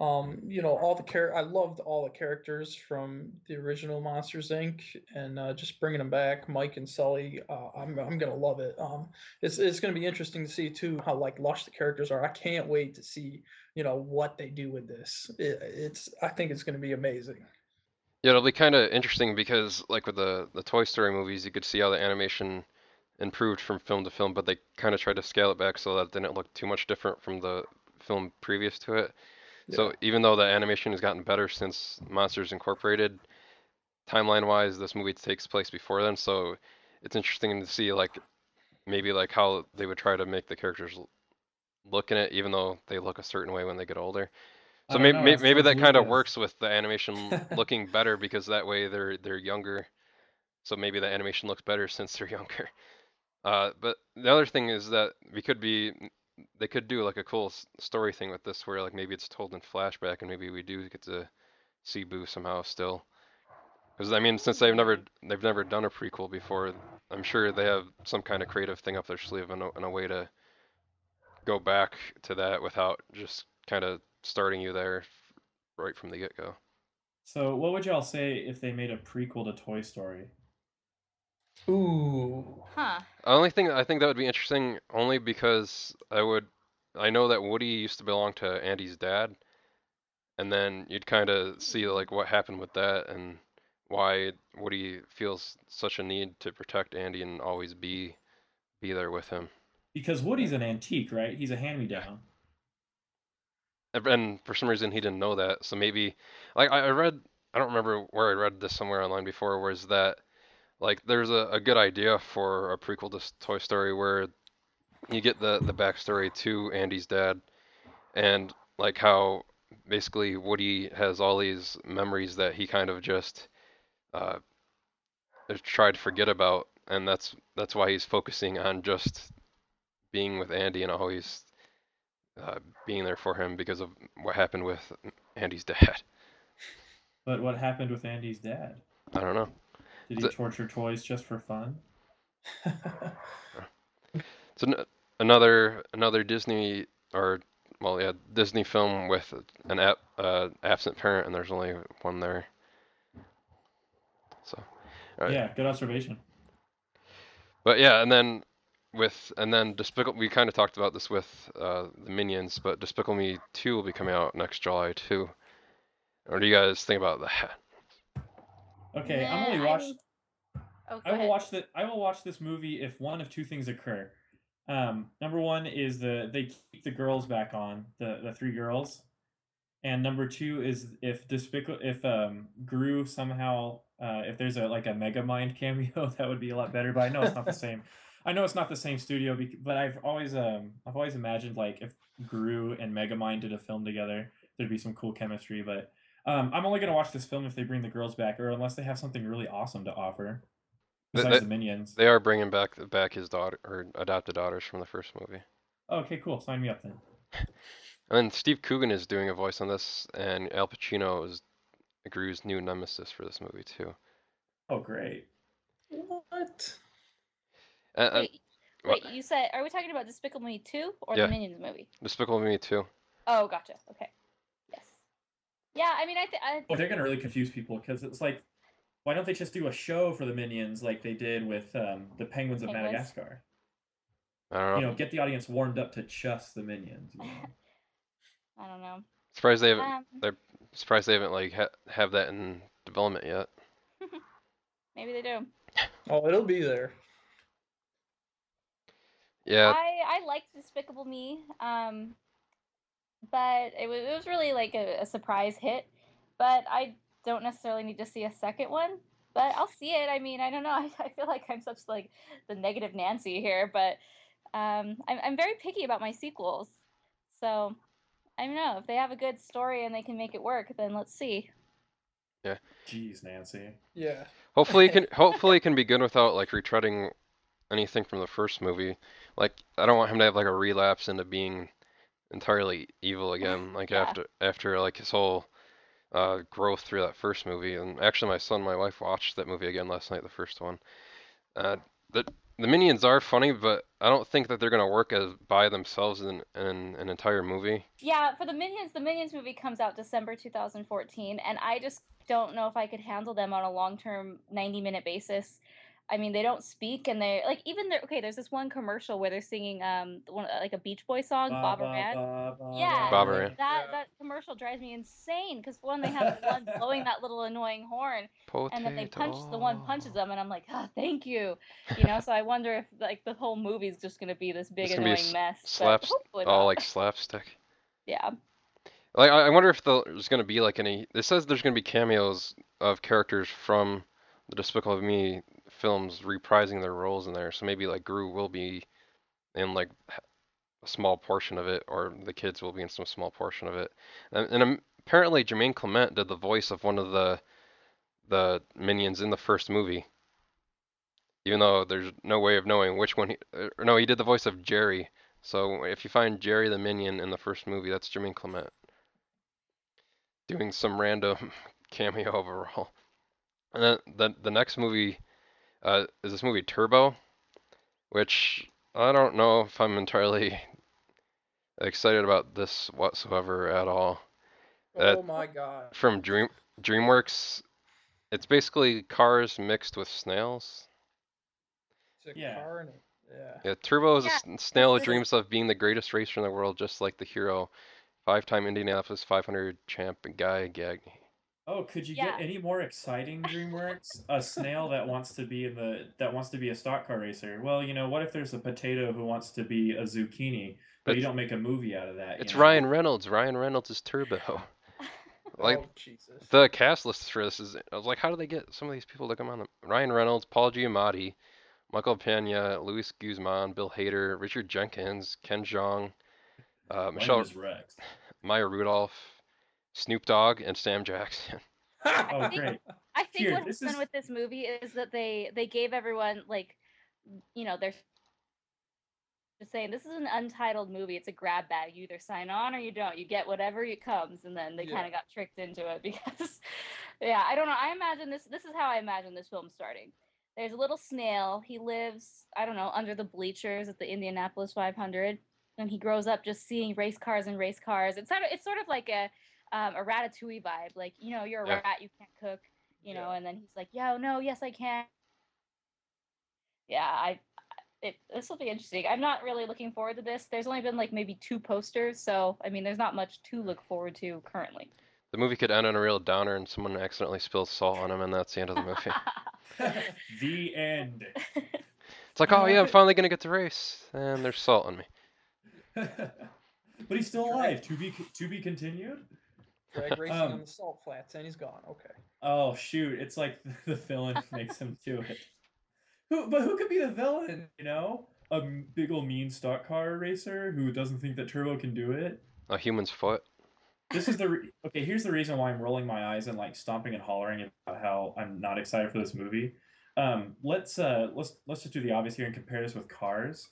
um, you know, all the char- I loved all the characters from the original Monsters Inc. and uh, just bringing them back, Mike and Sully. Uh, I'm I'm gonna love it. Um, it's it's gonna be interesting to see too how like lush the characters are. I can't wait to see you know what they do with this. It, it's I think it's gonna be amazing. Yeah, it'll be kind of interesting because, like with the the Toy Story movies, you could see how the animation improved from film to film, but they kind of tried to scale it back so that it didn't look too much different from the film previous to it. So even though the animation has gotten better since Monsters Incorporated, timeline-wise, this movie takes place before then. So it's interesting to see like maybe like how they would try to make the characters l- look in it, even though they look a certain way when they get older. So maybe know, maybe, maybe that kind of works with the animation looking better because that way they're they're younger. So maybe the animation looks better since they're younger. Uh, but the other thing is that we could be they could do like a cool story thing with this where like maybe it's told in flashback and maybe we do get to see Boo somehow still. Because I mean, since they've never they've never done a prequel before, I'm sure they have some kind of creative thing up their sleeve and a, and a way to go back to that without just kind of starting you there right from the get go. So, what would y'all say if they made a prequel to Toy Story? Ooh. Huh. The only thing I think that would be interesting only because I would I know that Woody used to belong to Andy's dad, and then you'd kind of see like what happened with that and why Woody feels such a need to protect Andy and always be be there with him. Because Woody's an antique, right? He's a hand-me-down. And- And for some reason he didn't know that, so maybe like I I read I don't remember where I read this somewhere online before, was that like there's a, a good idea for a prequel to Toy Story where you get the the backstory to Andy's dad and like how basically Woody has all these memories that he kind of just uh tried to forget about and that's that's why he's focusing on just being with Andy and always uh, being there for him because of what happened with Andy's dad. But what happened with Andy's dad? I don't know. Did he torture toys just for fun? so an, another another Disney or well yeah Disney film with an ap, uh, absent parent and there's only one there. So, Alright. Yeah, good observation. but yeah, and then with and then Despicable we kind of talked about this with uh, the Minions, but Despicable Me 2 will be coming out next July too. What do you guys think about that? Okay, I'm only watched. Oh, I will ahead. watch the. I will watch this movie if one of two things occur. Um, number one is the they keep the girls back on the the three girls, And number two is if Despicable, if um Gru somehow, uh, if there's a like a Megamind cameo, that would be a lot better. But I know it's not the same. I know it's not the same studio, but I've always um I've always imagined like if Gru and Megamind did a film together, there'd be some cool chemistry. But um, I'm only gonna watch this film if they bring the girls back, or unless they have something really awesome to offer Th- besides that- the minions. They are bringing back back his daughter or adopted daughters from the first movie. Okay, cool. Sign me up then. And then Steve Coogan is doing a voice on this, and Al Pacino is Gru's new nemesis for this movie too. Oh, great. What? And, and Wait, what- you said are we talking about Despicable Me 2 or Yeah. the Minions movie? Despicable Me too. Oh, gotcha. Okay. Yes. Yeah, I mean, I think I Oh, they're gonna really confuse people because it's like, why don't they just do a show for the minions like they did with um, the Penguins of Penguins? Madagascar? I don't know. You know, get the audience warmed up to just the minions. You know? I don't know. surprised they haven't. Um, They're surprised they haven't like ha have that in development yet. maybe they do. Oh, it'll be there. Yeah, I I liked Despicable Me, um, but it was it was really like a, a surprise hit. But I don't necessarily need to see a second one. But I'll see it. I mean, I don't know. I, I feel like I'm such like the negative Nancy here, but um, I'm I'm very picky about my sequels. So I don't know if they have a good story and they can make it work. Then let's see. Yeah. Jeez, Nancy. Yeah. hopefully it can hopefully it can be good without like retreading anything from the first movie. Like I don't want him to have like a relapse into being entirely evil again. Like Yeah. after after like his whole uh, growth through that first movie. And actually, my son and my wife watched that movie again last night, the first one. Uh, the the minions are funny, but I don't think that they're gonna work as by themselves in, in an entire movie. Yeah, for the Minions, the Minions movie comes out December 2014, and I just don't know if I could handle them on a long-term 90-minute basis. I mean, they don't speak, and they like even they're Okay, there's this one commercial where they're singing um one like a Beach Boy song, Ba, Bob ba, Moran. ba, ba, Yeah, Bob ba. Moran. That Yeah. that commercial drives me insane because one, they have the one blowing that little annoying horn, and then they punch the one punches them, and I'm like, ah, thank you, you know. So I wonder if like the whole movie's just gonna be this big It's gonna be annoying s- mess. Slaps all not. like slapstick. yeah. Like I I wonder if there's gonna be like any. It says there's gonna be cameos of characters from the Despicable of Me films reprising their roles in there. So maybe like Gru will be in like a small portion of it, or the kids will be in some small portion of it. And, and um, apparently Jermaine Clement did the voice of one of the the minions in the first movie. Even though there's no way of knowing which one he, or no, he did the voice of Jerry. So if you find Jerry the Minion in the first movie, that's Jermaine Clement doing some random cameo overall. And then the the next movie uh, is this movie Turbo, which I don't know if I'm entirely excited about this whatsoever at all. Uh, Oh my god. From Dream DreamWorks, it's basically cars mixed with snails. It's a Yeah. car and yeah. Yeah, Turbo is a Yeah, s- snail who dreams of being the greatest racer in the world, just like the hero, five-time Indianapolis 500 champ Guy Gagne. Oh, could you Yeah. get any more exciting DreamWorks? A snail that wants to be in the that wants to be a stock car racer. Well, you know, what if there's a potato who wants to be a zucchini, but you don't make a movie out of that? you It's know? Ryan Reynolds. Ryan Reynolds is Turbo. Like oh Jesus. the cast list for this is, I was like, how do they get some of these people to come on? The, Ryan Reynolds, Paul Giamatti, Michael Pena, Luis Guzman, Bill Hader, Richard Jenkins, Ken Jeong, uh, Michelle, Rex. Maya Rudolph, Snoop Dogg, and Sam Jackson. Oh, think- great. I think Here, what this happened is- with this movie is that they they gave everyone like, you know, they're just saying this is an untitled movie. It's a grab bag. You either sign on or you don't. You get whatever it comes, and then they Yeah. kind of got tricked into it because, yeah, I don't know. I imagine this. This is how I imagine this film starting. There's a little snail. He lives, I don't know, under the bleachers at the Indianapolis 500, and he grows up just seeing race cars and race cars. It's sort of, it's sort of like a um, a ratatouille vibe. Like, you know, you're a Yeah. rat, you can't cook, you know, and then he's like, yo, no, yes, I can. Yeah, I, it, this will be interesting. I'm not really looking forward to this. There's only been like maybe two posters, so I mean, there's not much to look forward to currently. The movie could end on a real downer and someone accidentally spills salt on him, and that's the end of the movie. the end. It's like, oh yeah, I'm finally gonna get to race, and there's salt on me. but he's still alive. To be to be continued. Drag racing Um, on the salt flats, and he's gone. Okay. Oh shoot! It's like the villain makes him do it. Who? But who could be the villain? You know, a big old mean stock car racer who doesn't think that Turbo can do it. A human's foot. This is the re- okay. Here's the reason why I'm rolling my eyes and like stomping and hollering about how I'm not excited for this movie. Um, let's uh, let's let's just do the obvious here and compare this with Cars.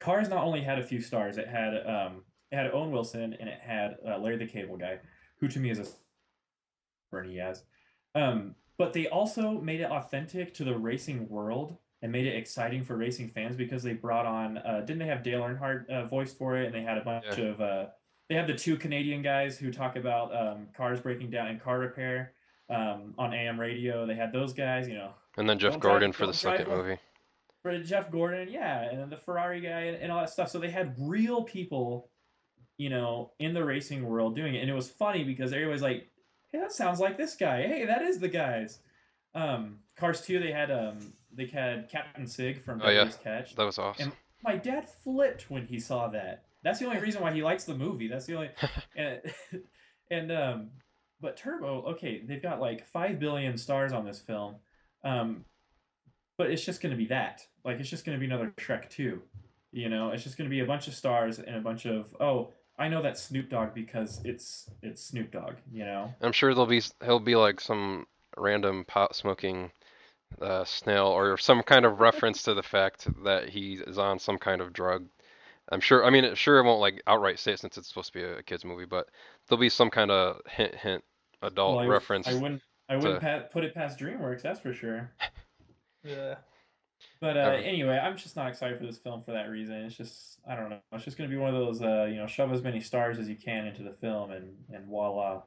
Cars not only had a few stars, it had um, it had Owen Wilson and it had uh, Larry the Cable Guy, who to me is a Bernie Yaz. Um, but they also made it authentic to the racing world and made it exciting for racing fans because they brought on uh, didn't they have Dale Earnhardt uh, voice for it and they had a bunch Yeah. of uh, they have the two Canadian guys who talk about um, cars breaking down and car repair um, on AM radio. They had those guys, you know, And then Jeff Don't drive- Gordon for the drive movie. for Jeff Gordon, yeah, and then the Ferrari guy and, and all that stuff. So they had real people, you know, in the racing world doing it, and it was funny because everybody's like, "Hey, that sounds like this guy. Hey, that is the guys." Um, Cars two, they had um, they had Captain Sig from Oh, yeah. Catch. That was awesome. And my dad flipped when he saw that. That's the only reason why he likes the movie. That's the only and and um but Turbo, okay, they've got like 5 billion stars on this film. Um but it's just going to be that. Like it's just going to be another Shrek 2. You know, it's just going to be a bunch of stars and a bunch of oh, I know that's Snoop Dogg because it's it's Snoop Dogg, you know. I'm sure there'll be he'll be like some random pot smoking uh, snail or some kind of reference to the fact that he is on some kind of drug. I'm sure. I mean, it- sure, it won't like outright say it since it's supposed to be a kids movie, but there'll be some kind of hint, hint, adult Well, I, reference. I wouldn't I wouldn't to- pa- put it past DreamWorks, that's for sure. Yeah. But uh, anyway, I'm just not excited for this film for that reason. It's just I don't know. It's just gonna be one of those uh, you know shove as many stars as you can into the film and and voila.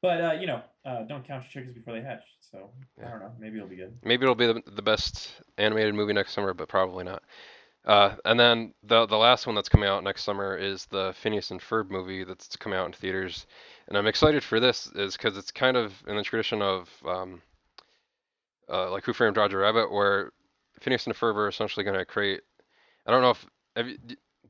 But uh, you know, uh, don't count your chickens before they hatch. So I don't know. Maybe it'll be good. Maybe it'll be the, the best animated movie next summer, but probably not. Uh, and then the the last one that's coming out next summer is the Phineas and Ferb movie that's coming out in theaters, and I'm excited for this is because it's kind of in the tradition of um, uh, like Who Framed Roger Rabbit, where Phineas and Ferb are essentially going to create. I don't know if have you,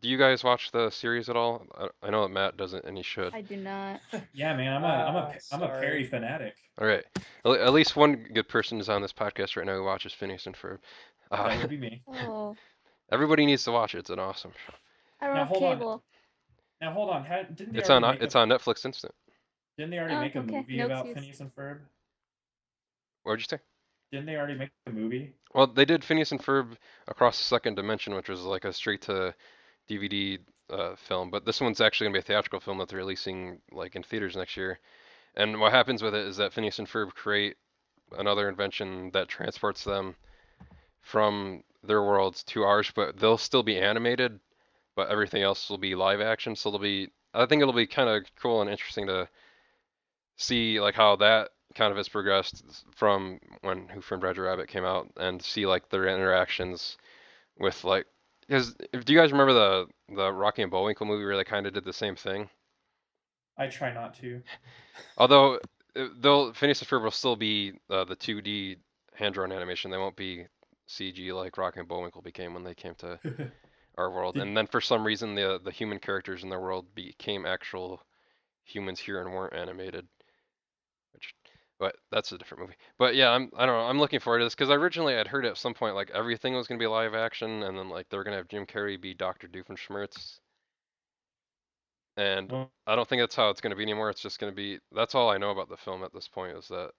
do you guys watch the series at all? I, I know that Matt doesn't, and he should. I do not. Yeah, man. I'm a I'm a Ah, I'm a sorry. Perry fanatic. All right, at at least one good person is on this podcast right now who watches Phineas and Ferb. That Uh, would be me. Oh, everybody needs to watch it. It's an awesome show. I don't Now, have hold on. cable. Now hold on. Had, didn't It's on it's a, on Netflix Instant. Didn't they already Oh, make a okay. movie No about excuse. Phineas and Ferb? What would you say? Didn't they already make a movie? Well, they did Phineas and Ferb Across the Second Dimension, which was like a straight to DVD uh, film, but this one's actually gonna be a theatrical film that they're releasing like in theaters next year. And what happens with it is that Phineas and Ferb create another invention that transports them from their worlds to ours, but they'll still be animated, but everything else will be live action. So it'll be, I think it'll be kind of cool and interesting to see like how that kind of has progressed from when Who Framed Roger Rabbit came out and see like their interactions with like because if do you guys remember the the Rocky and Bullwinkle movie where they kind of did the same thing? I try not to. Although uh, they'll Phineas and Ferb will still be uh, the 2D hand drawn animation. They won't be CG like Rocky and Bullwinkle became when they came to our world. And then for some reason the the human characters in their world became actual humans here and weren't animated. But that's a different movie. But yeah, I'm I don't know. I'm looking forward to this because originally I'd heard at some point like everything was gonna be live action, and then like they were gonna have Jim Carrey be Doctor Doofenshmirtz. And Well, I don't think that's how it's gonna be anymore. It's just gonna be that's all I know about the film at this point is that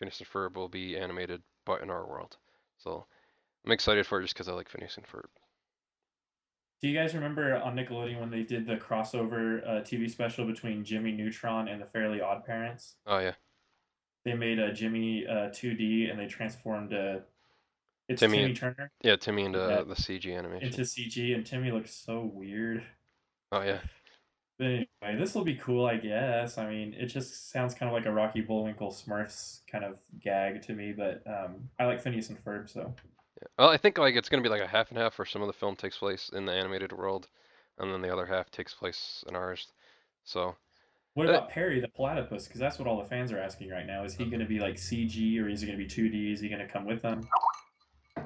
Phineas and Ferb will be animated, but in our world. So I'm excited for it just because I like Phineas and Ferb. Do you guys remember on Nickelodeon when they did the crossover uh, TV special between Jimmy Neutron and the Fairly Odd Parents? Oh yeah, They made a Jimmy uh, 2D and they transformed uh, it's Timmy Timmy, Turner yeah, Timmy into Yeah. the CG animation. into CG, and Timmy looks so weird. Oh yeah, But anyway, this will be cool, I guess. I mean, it just sounds kind of like a Rocky Bullwinkle Smurfs kind of gag to me, but um, I like Phineas and Ferb, so yeah. Well, I think like it's gonna be like a half and half where some of the film takes place in the animated world, and then the other half takes place in ours. So What Uh, about Perry the platypus? Because that's what all the fans are asking right now. Is he going to be like CG or is he going to be 2D? Is he going to come with them? Uh,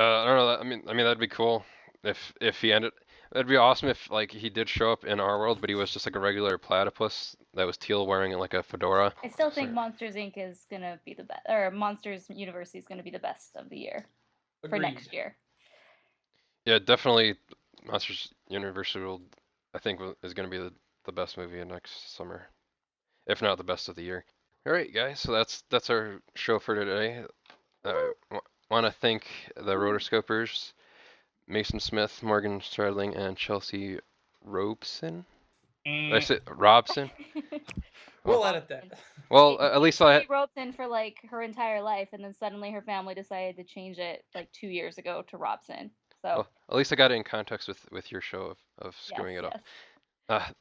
I don't know. I mean, I mean that'd be cool if if he ended. That'd be awesome if like he did show up in our world, but he was just like a regular platypus that was teal wearing like a fedora. I still think So- Monsters Inc. is gonna be the best, or Monsters University is gonna be the best of the year for next year. Yeah, definitely Monsters University will, I think is going to be the, the best movie of next summer, if not the best of the year. All right, guys, so that's that's our show for today. Uh, w- want to thank the rotoscopers, Mason Smith, Morgan Stradling, and Chelsea Robeson. Did I said Robson? We'll Well- edit that. Well, uh, at least I She roped in for like her entire life, and then suddenly her family decided to change it like two years ago to Robson. So well, at least I got it in context with with your show of, of yes, screwing it up. yes. Uh,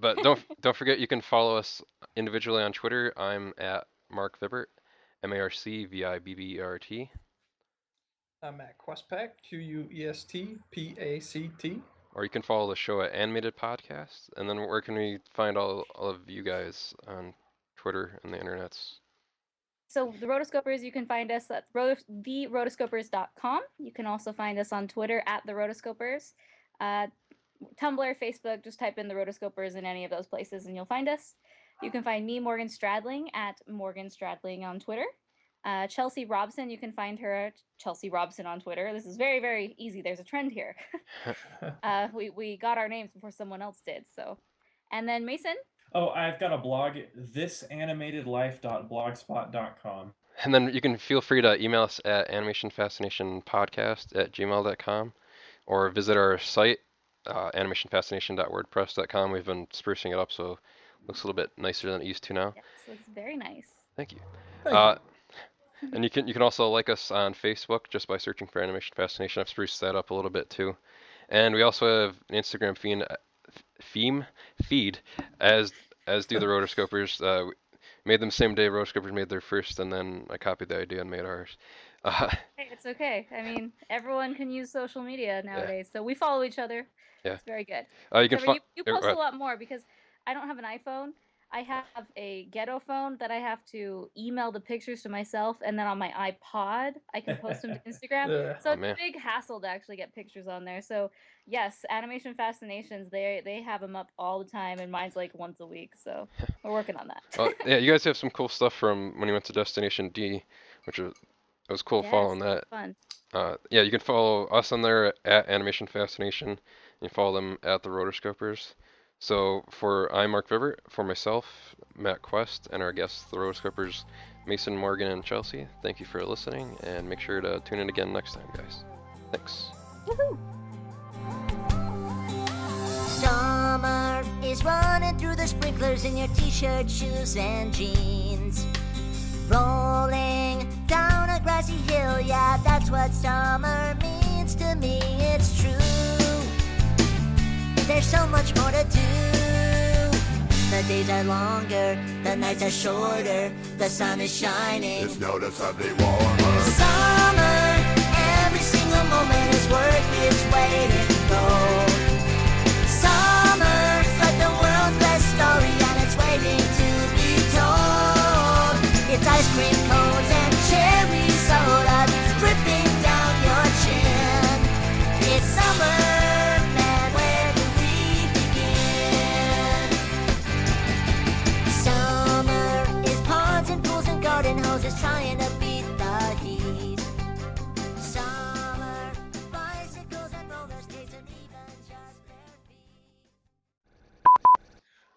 but don't don't forget you can follow us individually on Twitter. I'm at Marc Vibbert, M A R C V I B B E R T. I'm at Questpact, Q U E S T P A C T. Or you can follow the show at Animated Podcast. And then where can we find all, all of you guys on Twitter and the internets? So the rotoscopers, you can find us at rotos- therotoscopers.com. You can also find us on Twitter at the rotoscopers. Uh, Tumblr, Facebook, just type in the rotoscopers in any of those places and you'll find us. You can find me, Morgan Stradling, at Morgan Stradling on Twitter. Uh, Chelsea Robson, you can find her at Chelsea Robson on Twitter. This is very, very easy. There's a trend here. uh, we, we got our names before someone else did. So, and then Mason, Oh, I've got a blog, thisanimatedlife.blogspot.com. And then you can feel free to email us at animationfascinationpodcast at gmail.com or visit our site, uh, animationfascination.wordpress.com. We've been sprucing it up so it looks a little bit nicer than it used to now. yes, looks very nice. Thank you. Thank Uh, and you can you can also like us on Facebook just by searching for Animation Fascination. I've spruced that up a little bit too, and we also have an Instagram feed, theme feed as as do the rotoscopers. Uh, made them same day rotoscopers made their first, and then I copied the idea and made ours. Uh, Hey, it's okay. I mean, everyone can use social media nowadays, so we follow each other. Yeah. It's very good. uh, you can you, you uh, post a uh, lot more because I don't have an iPhone. I have a ghetto phone that I have to email the pictures to myself, and then on my iPod, I can post them to Instagram. Yeah. So Oh, it's man. a big hassle to actually get pictures on there. So yes, Animation Fascinations, they they have them up all the time, and mine's like once a week. So we're working on that. well, yeah, you guys have some cool stuff from when you went to Destination D, which was it was cool following Yes, that. Fun. Uh, yeah, you can follow us on there at Animation Fascination. You can follow them at the Rotoscopers. So for I'm Marc Vibbert, for myself, Matt Quest, and our guests, the Rotoscopers, Mason, Morgan, and Chelsea. Thank you for listening, and make sure to tune in again next time, guys. Thanks. Woohoo! Summer is running through the sprinklers in your t-shirt, shoes, and jeans. Rolling down a grassy hill, yeah, that's what summer means to me. It's true. There's so much more to do. The days are longer, the nights are shorter, the sun is shining. It's noticeably warmer. Summer, every single moment is worth its weight in gold.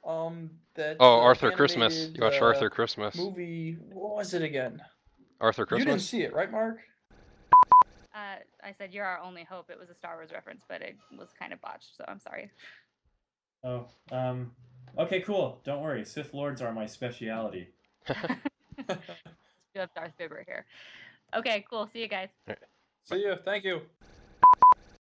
Um, that. Oh, uh, Arthur Christmas. You watched uh, Arthur Christmas. Movie. What was it again? Arthur Christmas. You didn't see it, right, Marc? Uh, I said you're our only hope. It was a Star Wars reference, but it was kind of botched, so I'm sorry. Oh, um, okay, cool. Don't worry. Sith Lords are my speciality. You have Darth Bibber here. Okay, cool. See you guys. See you. Thank you.